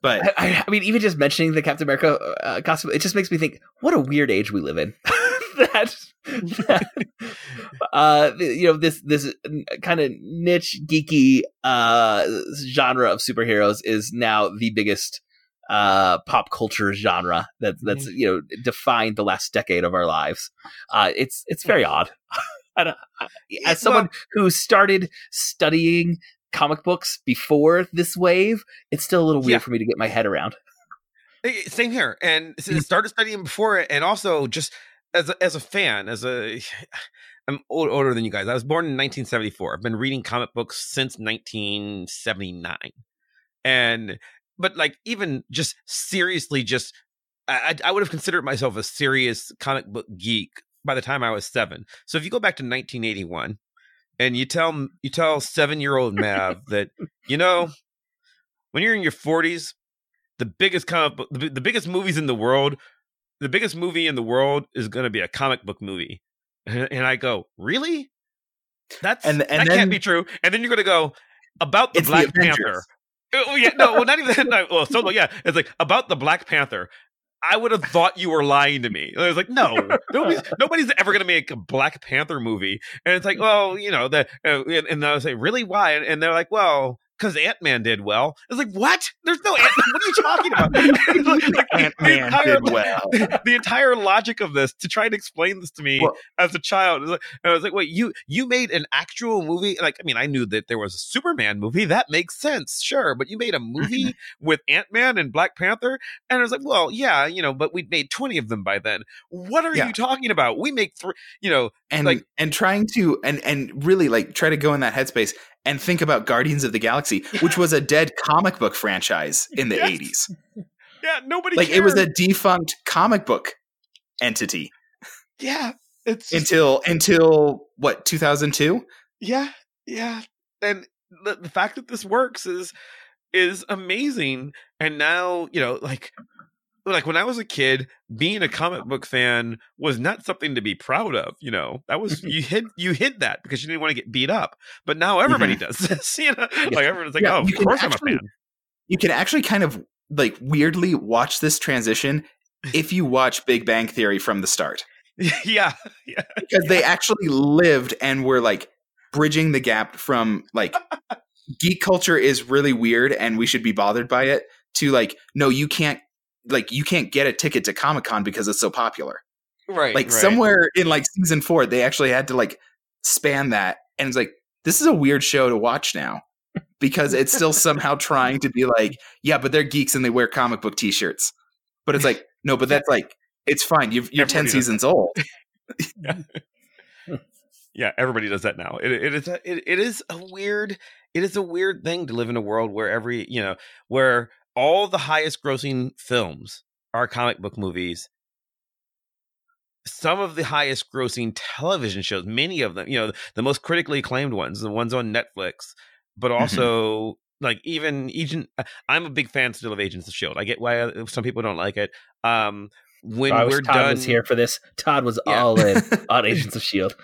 but I, I, I mean, even just mentioning the Captain America uh, costume, it just makes me think, what a weird age we live in. [laughs] that, that, [laughs] uh, you know, this this kind of niche geeky uh, genre of superheroes is now the biggest uh pop culture genre that that's you know defined the last decade of our lives uh it's it's very odd [laughs] I don't, I- as someone who started studying comic books before this wave it's still a little weird Yeah. for me to get my head around Eh, Same here, and Mm-hmm. started studying before it, and also just as a, as a fan, as a [sighs] I'm old, older than you guys. I was born in 1974. I've been reading comic books since 1979, and but like even just seriously, just I, I would have considered myself a serious comic book geek by the time I was seven. So if you go back to 1981, and you tell you tell seven year old Mav that you know when you're in your 40s the biggest comic book, the, the biggest movies in the world, the biggest movie in the world is going to be a comic book movie. And, and I go, really? That's And- and that then- can't be true. And then you're going to go about the the Black Avengers. Panther. Oh [laughs] yeah, no, well, not even no, well, so yeah, it's like about the Black Panther. I would have thought you were lying to me. I was like, no, nobody's, [laughs] nobody's ever going to make a Black Panther movie. And it's like, well, you know, the, uh, and, and I was like, really, why? And, and they're like, well, because Ant Man did well. I was like, what? There's no Ant. what are you talking about? [laughs] like, Ant-Man entire- did well. the entire logic of this to try and explain this to me Well- as a child. And I was like, wait, you you made an actual movie? Like, I mean, I knew that there was a Superman movie. That makes sense, sure. But you made a movie [laughs] with Ant Man and Black Panther, and I was like, well, yeah, you know, but we'd made twenty of them by then. What are Yeah. you talking about? We make three, you know, and like and trying to and and really like try to go in that headspace and think about Guardians of the Galaxy, which was a dead comic book franchise in the Yes. eighties. [laughs] yeah, nobody Like it was a defunct comic book entity yeah, it's until until what two thousand two. Yeah, yeah. And the, the fact that this works is is amazing. And now, you know, like like when I was a kid, being a comic [laughs] book fan was not something to be proud of, you know. That was mm-hmm. you hid you hid that because you didn't want to get beat up. But now everybody mm-hmm. does [laughs] this, you know. Like everyone's like, Yeah, "Oh, of course I'm a fan." You can actually kind of like weirdly watch this transition if you watch Big Bang Theory from the start. [laughs] yeah. Yeah. because they actually lived and were like bridging the gap from like geek culture is really weird and we should be bothered by it to like no you can't like you can't get a ticket to comic-con because it's so popular Right. like right. somewhere in like season four they actually had to like span that and it's like this is a weird show to watch now because it's still [laughs] somehow trying to be like yeah but they're geeks and they wear comic book t-shirts but it's like no but that's like It's fine. You've, you're ten does seasons old. [laughs] yeah, everybody does that now. It, it is a, it, it is a weird it is a weird thing to live in a world where every you know where all the highest grossing films are comic book movies. Some of the highest grossing television shows, many of them, you know, the most critically acclaimed ones, the ones on Netflix, but Mm-hmm. also like even agent. I'm a big fan still of Agents of Shield. I get why uh, some people don't like it. Um, when I we're Todd done was here for this. Todd was Yeah. all in [laughs] on Agents of Shield.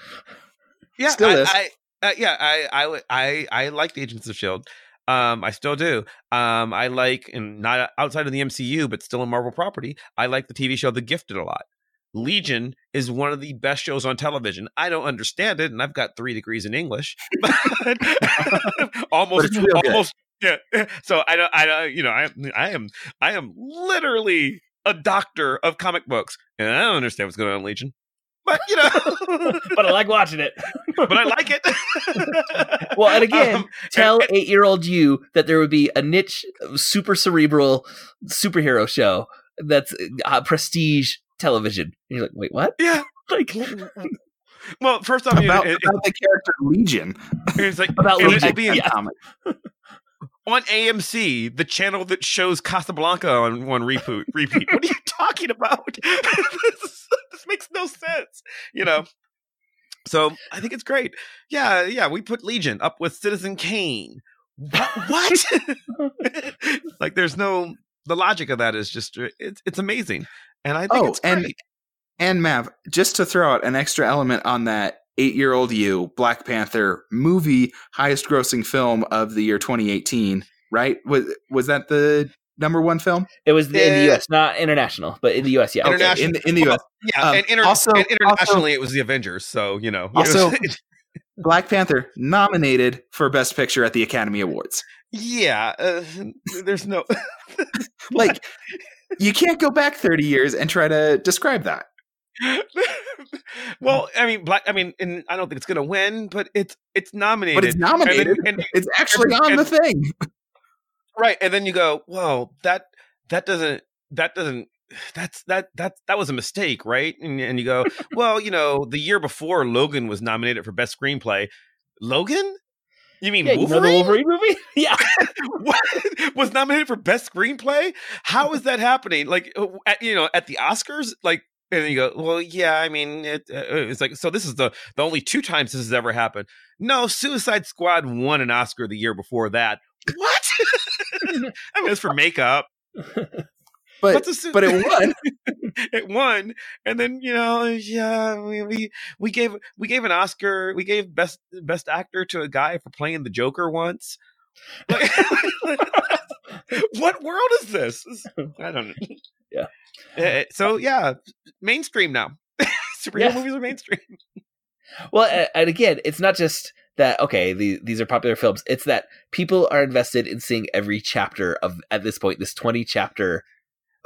Yeah, Still I, is. I, uh, yeah, I, I, I, I liked Agents of Shield. Um, I still do. Um, I like, and not outside of the MCU, but still a Marvel property. I like the TV show The Gifted a lot. Legion is one of the best shows on television. I don't understand it, and I've got three degrees in English, [laughs] [laughs] but almost, it's real good. almost, yeah. [laughs] So I don't, I don't, you know, I, I am, I am literally a doctor of comic books, and I don't understand what's going on in Legion. But you know, [laughs] but I like watching it. [laughs] but I like it. [laughs] Well, and again, Um, tell eight year old you that there would be a niche, super cerebral superhero show that's uh, prestige television. And you're like, wait, what? Yeah. Like, Well, first off, about, it, it, about the character Legion. it's like About Legion, it'll be yeah. comic. On AMC, the channel that shows Casablanca on one repeat. [laughs] Repeat. What are you talking about? [laughs] this, this makes no sense. You know. So I think it's great. Yeah, yeah. We put Legion up with Citizen Kane. What? what? [laughs] like, there's no. The logic of that is just uh, it's it's amazing, and I think Oh, it's great. and and Mav, just to throw out an extra element on that eight-year-old you, Black Panther movie, highest grossing film of the year 2018. Right? Was was that the number one film? it was in the U.S., not international, but in the U.S. Yeah. Okay, International- in the, in the well, US. yeah, Um, and, inter- also- and internationally, it was the Avengers. So you know, it was- Also- [laughs] Black Panther nominated for Best Picture at the Academy Awards. yeah, uh, there's no. [laughs] Like, [laughs] you can't go back 30 years and try to describe that. [laughs] well, I mean, black. I mean, and I don't think it's going to win, but it's it's nominated. But it's nominated. And and- It's actually on the thing. right, and then you go, "Well, that that doesn't that doesn't." [sighs] That's that that that was a mistake, right? And, and you go, [laughs] well, you know, the year before Logan was nominated for best screenplay. Logan? You mean Yeah, you know Wolverine? the Wolverine movie? [laughs] yeah. what? was nominated for best screenplay how is that happening like uh, at, you know at the oscars like and you go well yeah i mean it, uh, it's like so this is the the only two times this has ever happened. No suicide squad won an oscar the year before that. What? [laughs] I mean it's for makeup. [laughs] But What's a su- but it won. [laughs] it won. And then you know yeah we, we we gave we gave an oscar we gave best best actor to a guy for playing the joker once. Like, [laughs] what world is this [laughs] i don't know Yeah. Uh, so yeah mainstream now [laughs] superhero Yeah. movies are mainstream Well, and again, it's not just that. Okay, the, these are popular films. It's that people are invested in seeing every chapter of at this point this twenty chapter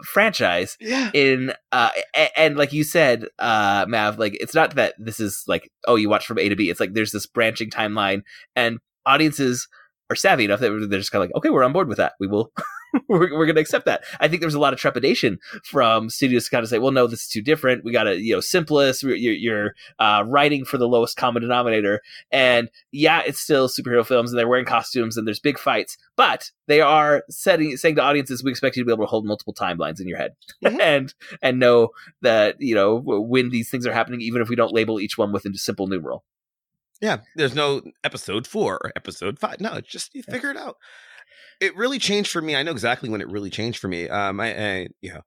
franchise yeah in uh a- and, like you said uh mav like it's not that this is like oh you watch from a to b it's like there's this branching timeline and audiences are savvy enough that they're just kind of like okay we're on board with that. We will [laughs] we're, we're gonna accept that. I think there's a lot of trepidation from studios to kind of say well no this is too different. We gotta you know simplest you're, you're uh writing for the lowest common denominator. And yeah it's still superhero films and they're wearing costumes and there's big fights but they are setting saying to audiences we expect you to be able to hold multiple timelines in your head. [laughs] And and know that you know when these things are happening even if we don't label each one with a simple numeral Yeah, there's no episode four or episode five. No, it's just you figure it out. It really changed for me. I know exactly when it really changed for me. Um, I, I you know,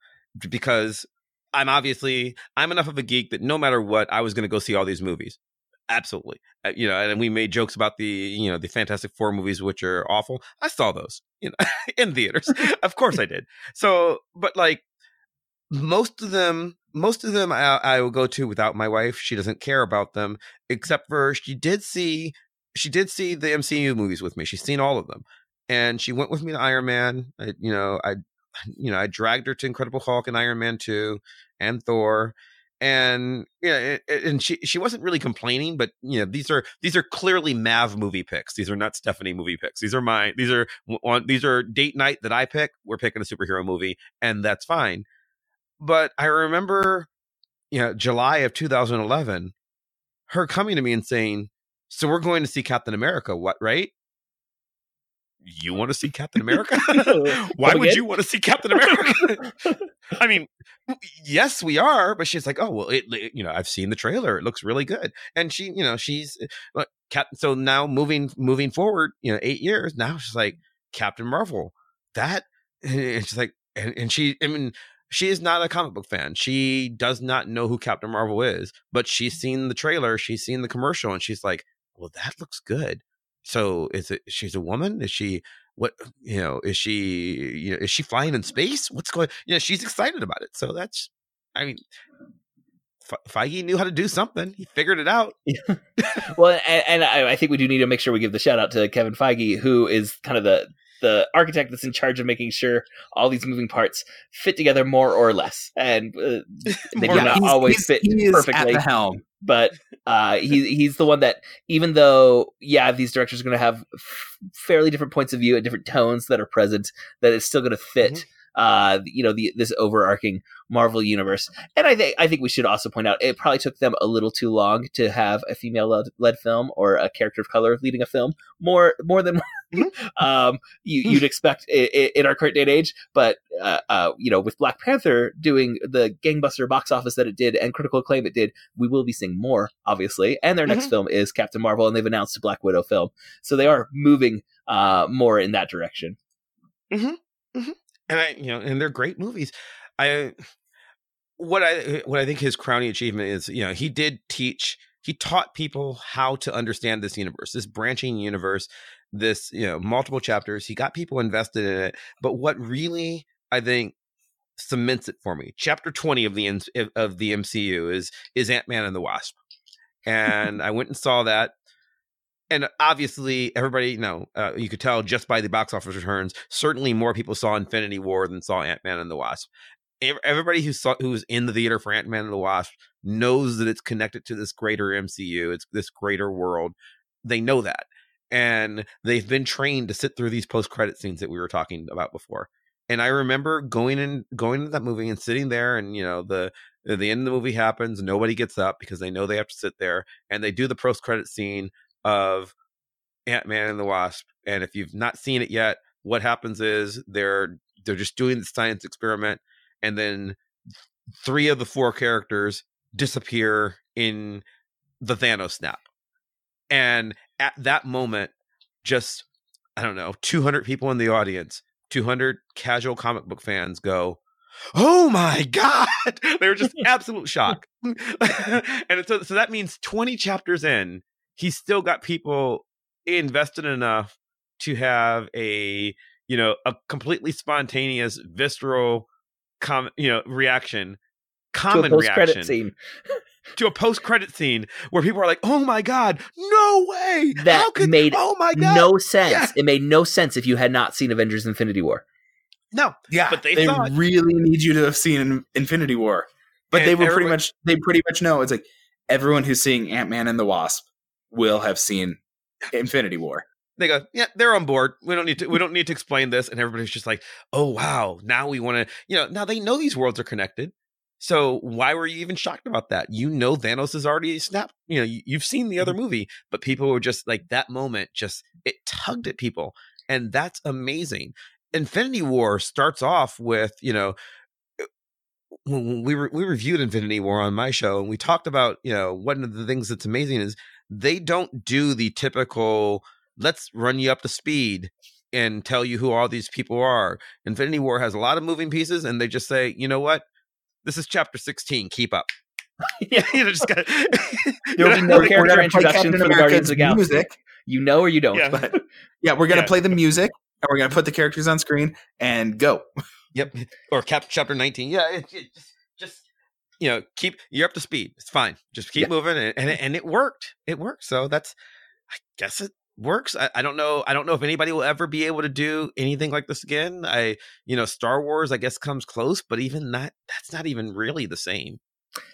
because I'm obviously I'm enough of a geek that no matter what, I was going to go see all these movies. Absolutely, uh, you know, and we made jokes about the you know the Fantastic Four movies, which are awful. I saw those, you know, [laughs] in theaters. [laughs] of course, I did. So, but like most of them most of them I, I will go to without my wife she doesn't care about them except for she did see she did see the mcu movies with me she's seen all of them and she went with me to iron man I, you know i [sighs] you know i dragged her to incredible hulk and iron man 2 and thor and yeah it- it- and she she wasn't really complaining but you know these are these are clearly mav movie picks these are not stephanie movie picks these are my these are on these are date night that i pick we're picking a superhero movie and that's fine but I remember, you know, July of 2011, her coming to me and saying, "So we're going to see Captain America, what? Right? You want to see Captain America? [laughs] [laughs] Why would you want to see Captain America? [laughs] I mean, yes, we are, but she's like, oh well, it, it- you know, I've seen the trailer; it looks really good, and she, you know, she's eh, like, Cap. So now moving moving forward, you know, eight years now, she's like Captain Marvel. That, and she's like, and, and she, I mean, she is not a comic book fan. She does not know who Captain Marvel is, but she's mm-hmm. seen the trailer, she's seen the commercial, and she's like, well, that looks good. So is it? She's a woman? Is she? What you know? Is she? You know? Is she flying in space? What's going? You know, she's excited about it. So that's. I mean, Fe- Feige knew how to do something. He figured it out. [laughs] well, and, and I, I think we do need to make sure we give the shout out to Kevin Feige, who is kind of the the architect that's in charge of making sure all these moving parts fit together more or less, and uh, they do Yeah, not always he's- fit he is at perfectly. the helm. But uh, he he's the one that even though yeah these directors are going to have f- fairly different points of view and different tones that are present, that it's still going to fit. Uh, you know the this overarching Marvel universe, and I think I think we should also point out it probably took them a little too long to have a female led, film or a character of color leading a film more more than [laughs] um, you, you'd expect i- i- in our current day and age. But uh, uh, you know, with Black Panther doing the gangbuster box office that it did and critical acclaim it did, we will be seeing more, obviously. And their next Mhm. film is Captain Marvel, and they've announced a Black Widow film, so they are moving uh, more in that direction. Mm-hmm. hmm And I, you know, and they're great movies. I, what I, what I think his crowning achievement is, you know, he did teach, he taught people how to understand this universe, this branching universe, this, you know, multiple chapters. He got people invested in it. But what really, I think, cements it for me. Chapter twenty of the of the MCU is is Ant Man and the Wasp, [laughs] and I went and saw that and obviously everybody you know uh, you could tell just by the box office returns certainly more people saw infinity war than saw ant-man and the wasp. Everybody who saw who's in the theater for ant-man and the wasp knows that it's connected to this greater mcu it's this greater world. They know that and they've been trained to sit through these post-credit scenes that we were talking about before. And i remember going in going to that movie and sitting there and you know the the end of the movie happens nobody gets up because they know they have to sit there and they do the post-credit scene of Ant Man and the Wasp. And if you've not seen it yet, what happens is they're they're just doing the science experiment, and then three of the four characters disappear in the Thanos snap. And at that moment, just I don't know, 200 people in the audience, 200 casual comic book fans go, "Oh my [laughs] god!" they were just [laughs] absolute shock. [laughs] and so, so that means 20 chapters in, he's still got people invested enough to have a you know a completely spontaneous visceral com you know reaction common post-credit reaction scene. to a post-credit scene where people are like oh my god no way That How could, made oh my god no sense. Yeah. It made no sense if you had not seen Avengers: Infinity War. no Yeah, but they, they, thought really need you to have seen Infinity War. But And they were pretty much they pretty much know it's like everyone who's seeing Ant Man and the Wasp will have seen Infinity War. they go yeah they're on board. We don't need to we don't need to explain this. And everybody's just like oh wow. Now we want to you know now they know these worlds are connected. So why were you even shocked about that? You know thanos is already snapped you know you, you've seen the other mm-hmm. movie but people were just like that moment just it tugged at people. And that's amazing. Infinity war starts off with you know uh, when we re- we reviewed Infinity War on my show, and we talked about you know one of the things that's amazing is they don't do the typical let's run you up to speed and tell you who all these people are. Infinity War has a lot of moving pieces, and they just say, you know what, this is chapter sixteen, keep up. yeah, [laughs] [laughs] you know, just got There will be no We're- we're character gonna introduction for the Guardians of the Galaxy. music. You know or you don't. Yeah. But [laughs] yeah, we're gonna Yeah. play the music and we're gonna put the characters on screen and go. Yep. Or cap chapter 19. Yeah, it, it just just you know, keep you're up to speed. It's fine. Just keep Yeah. moving and, and it- and it worked. It worked. So that's I guess it works. I, I don't know. I don't know if anybody will ever be able to do anything like this again. I you know, Star Wars I guess comes close, but even that that's not even really the same.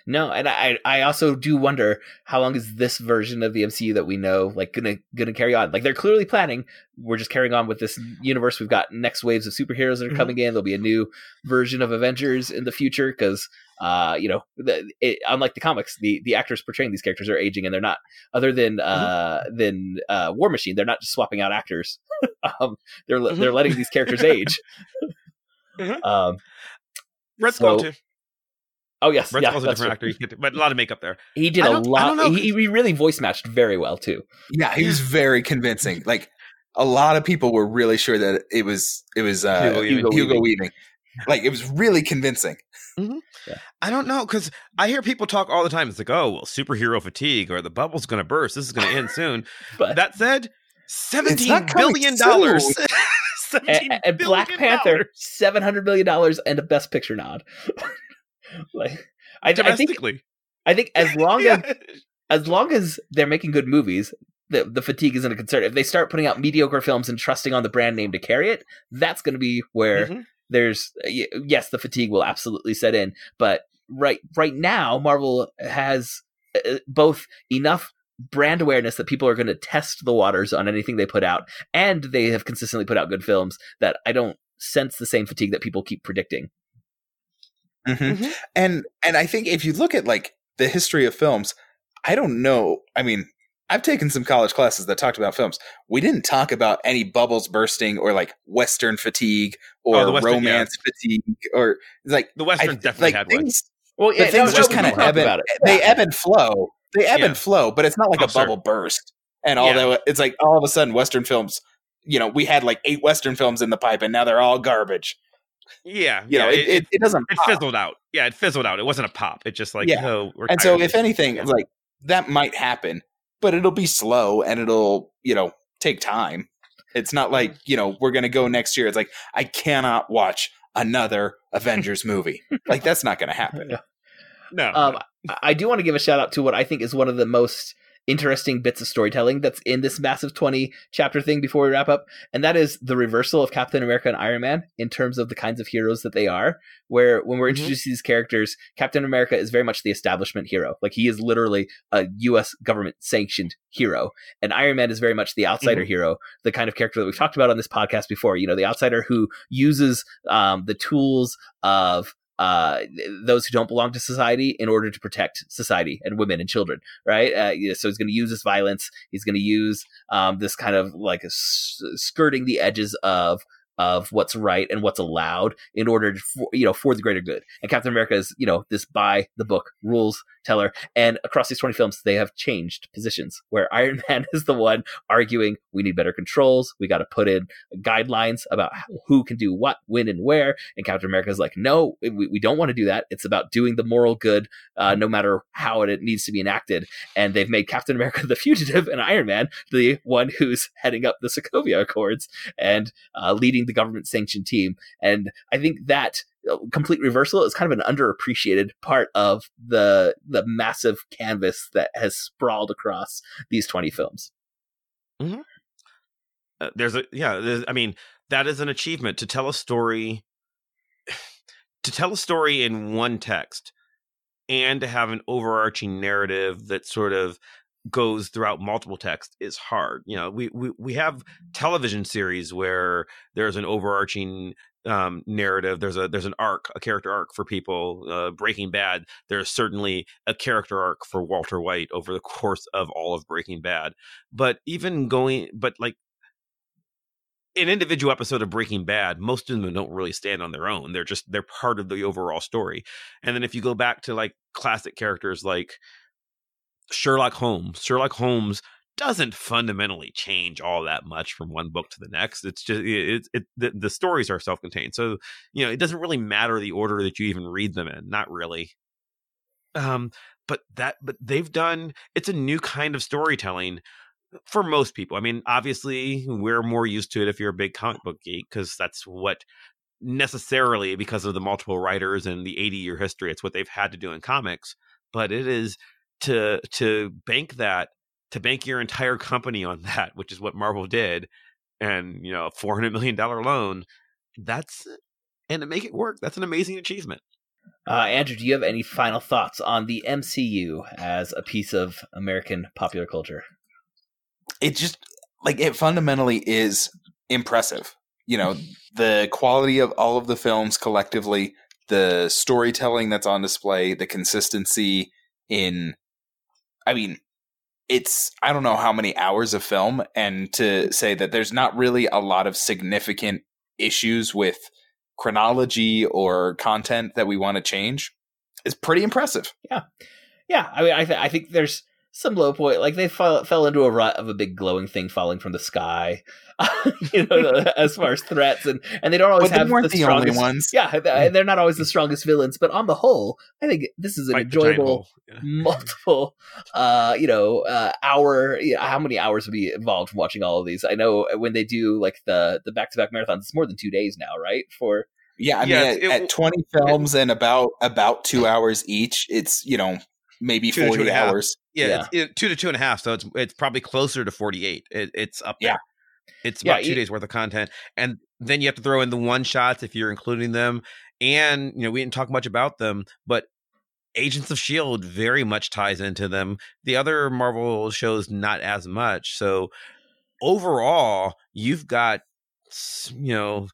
No, and I I also do wonder how long is this version of the MCU that we know like gonna gonna carry on? Like they're clearly planning. We're just carrying on with this universe. We've got next waves of superheroes that are Mhm. coming in. There'll be a new version of Avengers in the future because uh you know the, it, unlike the comics, the the actors portraying these characters are aging and they're not other than uh than uh War Machine. They're not just swapping out actors. [laughs] um, they're Mhm. they're letting these characters age. [laughs] Mhm. Um, Red Skull so- too. Oh yes, Red yeah, Skull's a different right. actor, you get- but a lot of makeup there. He did a lot. don't he, he really voice matched very well too. Yeah, he was very convincing. Like a lot of people were really sure that it was it was uh, Hugo Hugo, Weaving. Weaving. Like it was really convincing. I don't know because I hear people talk all the time. It's like, oh, well, superhero fatigue or the bubble's going to burst. This is going to end soon. [laughs] But that said, seventeen billion not coming dollars. and, [laughs] and Black Panther, seven hundred million dollars and a Best Picture nod. [laughs] [laughs] like I, I think. I think as [laughs] long Yeah. as as long as they're making good movies, the the fatigue isn't a concern. If they start putting out mediocre films and trusting on the brand name to carry it, that's going to be where Mhm. there's yes, the fatigue will absolutely set in. But right right now, Marvel has uh, both enough brand awareness that people are going to test the waters on anything they put out, and they have consistently put out good films that I don't sense the same fatigue that people keep predicting. Mhm. And and I think if you look at like the history of films, I don't know. I mean, I've taken some college classes that talked about films. We didn't talk about any bubbles bursting or like Western fatigue or Oh, the Western, romance fatigue or like The Western I- definitely like had one. Well, the things just kind of ebb and they ebb and flow. They ebb Yeah. and flow, but it's not like Oh, a sure. bubble burst. And all although it's like all of a sudden Western films, you know, we had like eight Western films in the pipe, and now they're all garbage. Yeah, You know, yeah, it, it, it doesn't it pop. fizzled out. Yeah, it fizzled out. It wasn't a pop. It just like Yeah. oh, we're and so if this. anything like that might happen but it'll be slow and it'll you know take time it's not like you know we're gonna go next year it's like i cannot watch another avengers movie like that's not gonna [laughs] happen no Um, I- I do want to give a shout out to what I think is one of the most interesting bits of storytelling that's in this massive 20 chapter thing before we wrap up and that is the reversal of captain america and iron man in terms of the kinds of heroes that they are where when we're introduced to these characters captain america is very much the establishment hero. Like he is literally a us government sanctioned hero and iron man is very much the outsider Mhm. hero the kind of character that we've talked about on this podcast before. You know the outsider who uses um, the tools of uh, those who don't belong to society in order to protect society and women and children, right? Uh, yeah, so he's going to use this violence. He's going to use um, this kind of like skirting the edges of of what's right and what's allowed in order to, for, you know for the greater good. And Captain America is you know this by the book rules teller. And across these twenty films, they have changed positions where Iron [laughs] Man is the one arguing we need better controls. We got to put in guidelines about who can do what, when, and where. And Captain America is like, no, we, we don't want to do that. It's about doing the moral good, uh, no matter how it, needs to be enacted. And they've made Captain America [laughs] the fugitive and Iron Man the one who's heading up the Sokovia Accords and uh, leading the government sanctioned team. And I think that complete reversal is kind of an underappreciated part of the the massive canvas that has sprawled across these 20 films. Uh, there's a yeah. I mean, that is an achievement to tell a story, [sighs] to tell a story in one text, and to have an overarching narrative that sort of goes throughout multiple texts is hard. You know, we we we have television series where there's an overarching um, narrative. There's a there's an arc, a character arc for people. Uh, Breaking Bad. There's certainly a character arc for Walter White over the [laughs] course of all of Breaking Bad. But even going, but like an individual episode of Breaking Bad, most of them don't really stand on their own. They're just they're part of the overall story. And then if you go back to like classic characters like Sherlock Holmes, Sherlock Holmes doesn't fundamentally change all that much from one book to the next. It's just it, it, the, the stories are self-contained. So, you know, it doesn't really matter the order that you even read them in, not really. Um but that but they've done it's a new kind of storytelling for most people. I mean, obviously, we're more used to it if you're a big comic book geek because that's what necessarily because of the multiple writers and the 80 year history, it's what they've had to do in comics. But it is to to bank that to bank your entire company on that, which is what Marvel did, and you know, a four hundred million dollar loan. That's and to make it work, that's an amazing achievement. Uh, Andrew, do you have any final thoughts on the MCU as a piece of American popular culture? It just like it fundamentally is impressive. You know, the quality of all of the films collectively, the storytelling that's on display, the consistency in I mean, it's I don't know how many hours of film and to say that there's not really a lot of significant issues with chronology or content that we want to change is pretty impressive. Yeah. Yeah, I mean I th- I think there's some low point like they fell, fell into a rut of a big glowing thing falling from the sky [laughs] you know [laughs] as far as threats and and they don't always But have weren't the the only strongest ones. yeah and they're not always the strongest villains but on the whole i think this is an Fight enjoyable hole. multiple uh you know uh hour you know, how many hours would be involved from watching all of these i know when they do like the the back-to-back marathons it's more than two days now right for Yeah, I Yeah, mean, at, it- at 20 films and about about two hours each, it's you know maybe Two to two 40 and a half. hours. Yeah, Yeah. It's, it, two to two and a half. So it's it's probably closer to forty eight. It, it's up there. Yeah. It's Yeah, about two it- days worth of content, and then you have to throw in the one shots if you're including them. And you know we didn't talk much about them, but Agents of Shield very much ties into them. The other Marvel shows not as much. So overall, you've got you know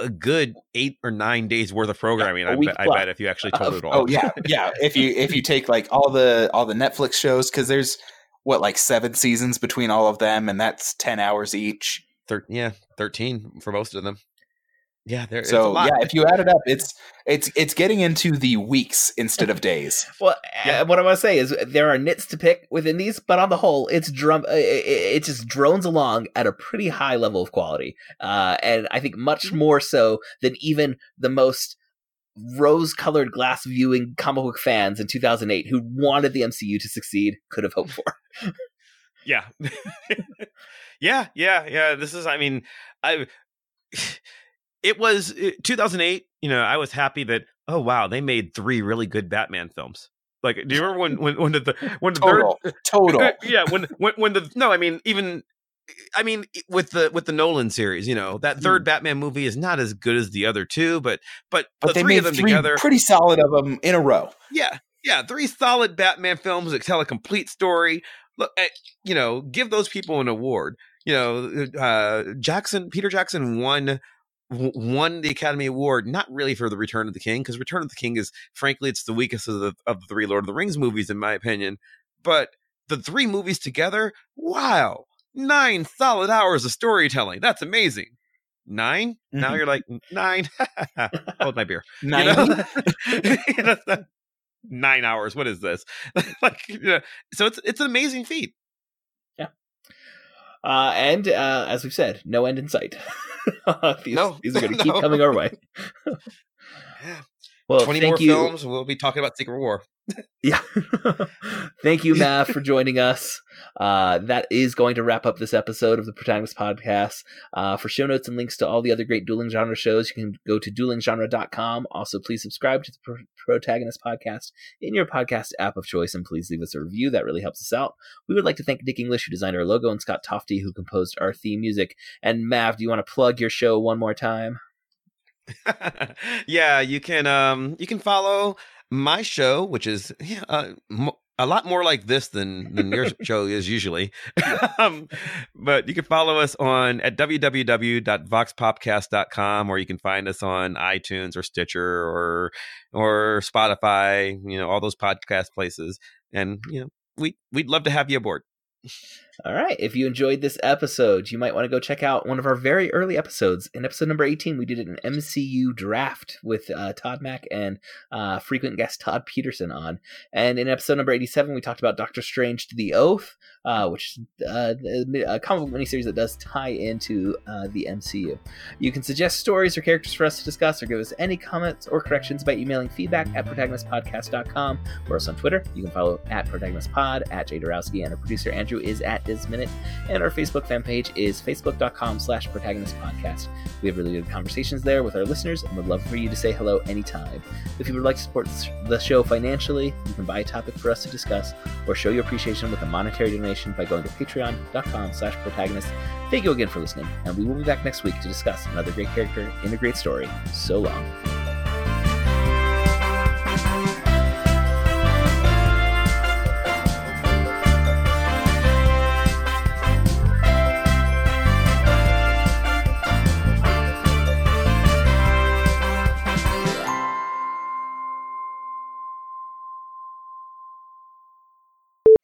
a good eight or nine days worth of programming. I, bet, I bet if you actually total it all. Oh yeah, yeah. If you if you take like all the all the Netflix shows, because there's what like seven seasons between all of them, and that's ten hours each. Thir- yeah, thirteen for most of them. Yeah, there. it's a So lot. yeah, if you add it up, it's it's it's getting into the weeks instead of days. [laughs] Well, uh, what I want to say is there are nits to pick within these, but on the whole, it's drum. uh, It, it, it just drones along at a pretty high level of quality, uh, and I think much more so than even the most rose-colored glass viewing comic book fans in 2008 who wanted the MCU to succeed could have hoped for. [laughs] Yeah. [laughs] yeah, yeah, yeah. This is I mean, I it was uh, 2008, you know, I was happy that oh wow, they made three really good Batman films. Like do you remember when when when the when the Total, third total. [laughs] yeah, when when when the no, I mean even I mean with the with the Nolan series, you know, that third Batman movie is not as good as the other two, but but, But the they three made of them three together pretty solid of them in a row. yeah, yeah, three solid Batman films that tell a complete story. Look, eh, you know, give those people an award. You know, uh, Jackson, Peter Jackson won won the Academy Award not really for the Return of the King because Return of the King is frankly it's the weakest of the of the three Lord of the Rings movies in my opinion. But the three movies together, wow, nine solid hours of storytelling. That's amazing. 9 Now Mhm. you're like nine. [laughs] Hold my beer. [laughs] You Nine. know? [laughs] You know, nine hours. What is this? like, you know, so it's it's an amazing feat. Uh, and uh, as we've said, no end in sight. [laughs] these, No, these are going [laughs] to keep no. coming our way. [laughs] Yeah. Well, Twenty thank more you. films. We'll be talking about Secret War. Yeah. [laughs] Thank you, Mav, for joining us. Uh, that is going to wrap up this episode of the Protagonist Podcast. Uh, for show notes and links to all the other great dueling genre shows, you can go to duelinggenre.com. Also, please subscribe to the Pro- Protagonist Podcast in your podcast app of choice and please leave us a review. That really helps us out. We would like to thank Nick English, who designed our logo, and Scott Tofty, who composed our theme music. And Mav, do you want to plug your show one more time? [laughs] yeah, you can um you can follow my show, which is yeah, uh, a lot more like this than than your [laughs] show is usually. [laughs] um, but you can follow us on at www.voxpopcast.com or you can find us on iTunes or Stitcher or or Spotify, you know, all those podcast places. And you know, we we'd love to have you aboard. All right. If you enjoyed this episode, you might want to go check out one of our very early episodes. In episode number 18, we did an MCU draft with uh, Todd Mack and uh, frequent guest Todd Peterson on. And in episode number 87, we talked about Doctor Strange to the Oath, uh, which is uh, a comic book miniseries that does tie into uh, the MCU. You can suggest stories or characters for us to discuss or give us any comments or corrections by emailing feedback at protagonistpodcast.com or us on Twitter. You can follow at protagonistpod, at Jay Dorowski, and our producer Andrew is at Disminute. And our Facebook fan page is facebook.com slash protagonist podcast. We have really good conversations there with our listeners and would love for you to say hello anytime. If you would like to support the show financially, you can buy a topic for us to discuss or show your appreciation with a monetary donation by going to patreon.com slash protagonist. Thank you again for listening, and we will be back next week to discuss another great character in a great story. So long.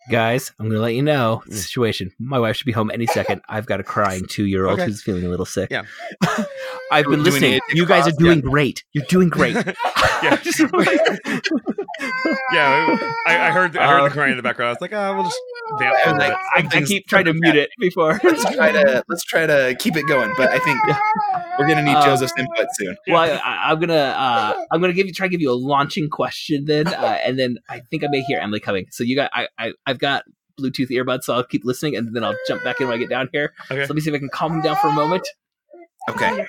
Guys, I'm going to let you know Mm. the situation. My wife should be home any second. [laughs] I've got a crying two year old Okay. who's feeling a little sick. Yeah. [laughs] I've been listening. need to You guys are cross? doing great. You're doing great. [laughs] yeah. yeah, I, I heard I heard Uh, the crying in the background. I was like, oh, we'll just vamp I for was a like. I, I keep trying to mute it before. let's try to let's try to keep it going. But I think we're gonna need Uh, Joseph's input soon. Well, I, I, I'm gonna uh, [laughs] I'm gonna give you try to give you a launching question then, [laughs] uh, and then I think I may hear Emily coming. So you got I, I I've got Bluetooth earbuds, so I'll keep listening, and then I'll jump back in when I get down here. Okay. So let me see if I can calm him down for a moment. Okay.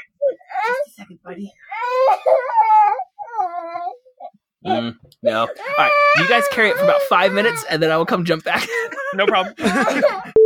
Mm, no. All right, you guys carry it for about five minutes, and then I will come jump back. No problem. [laughs]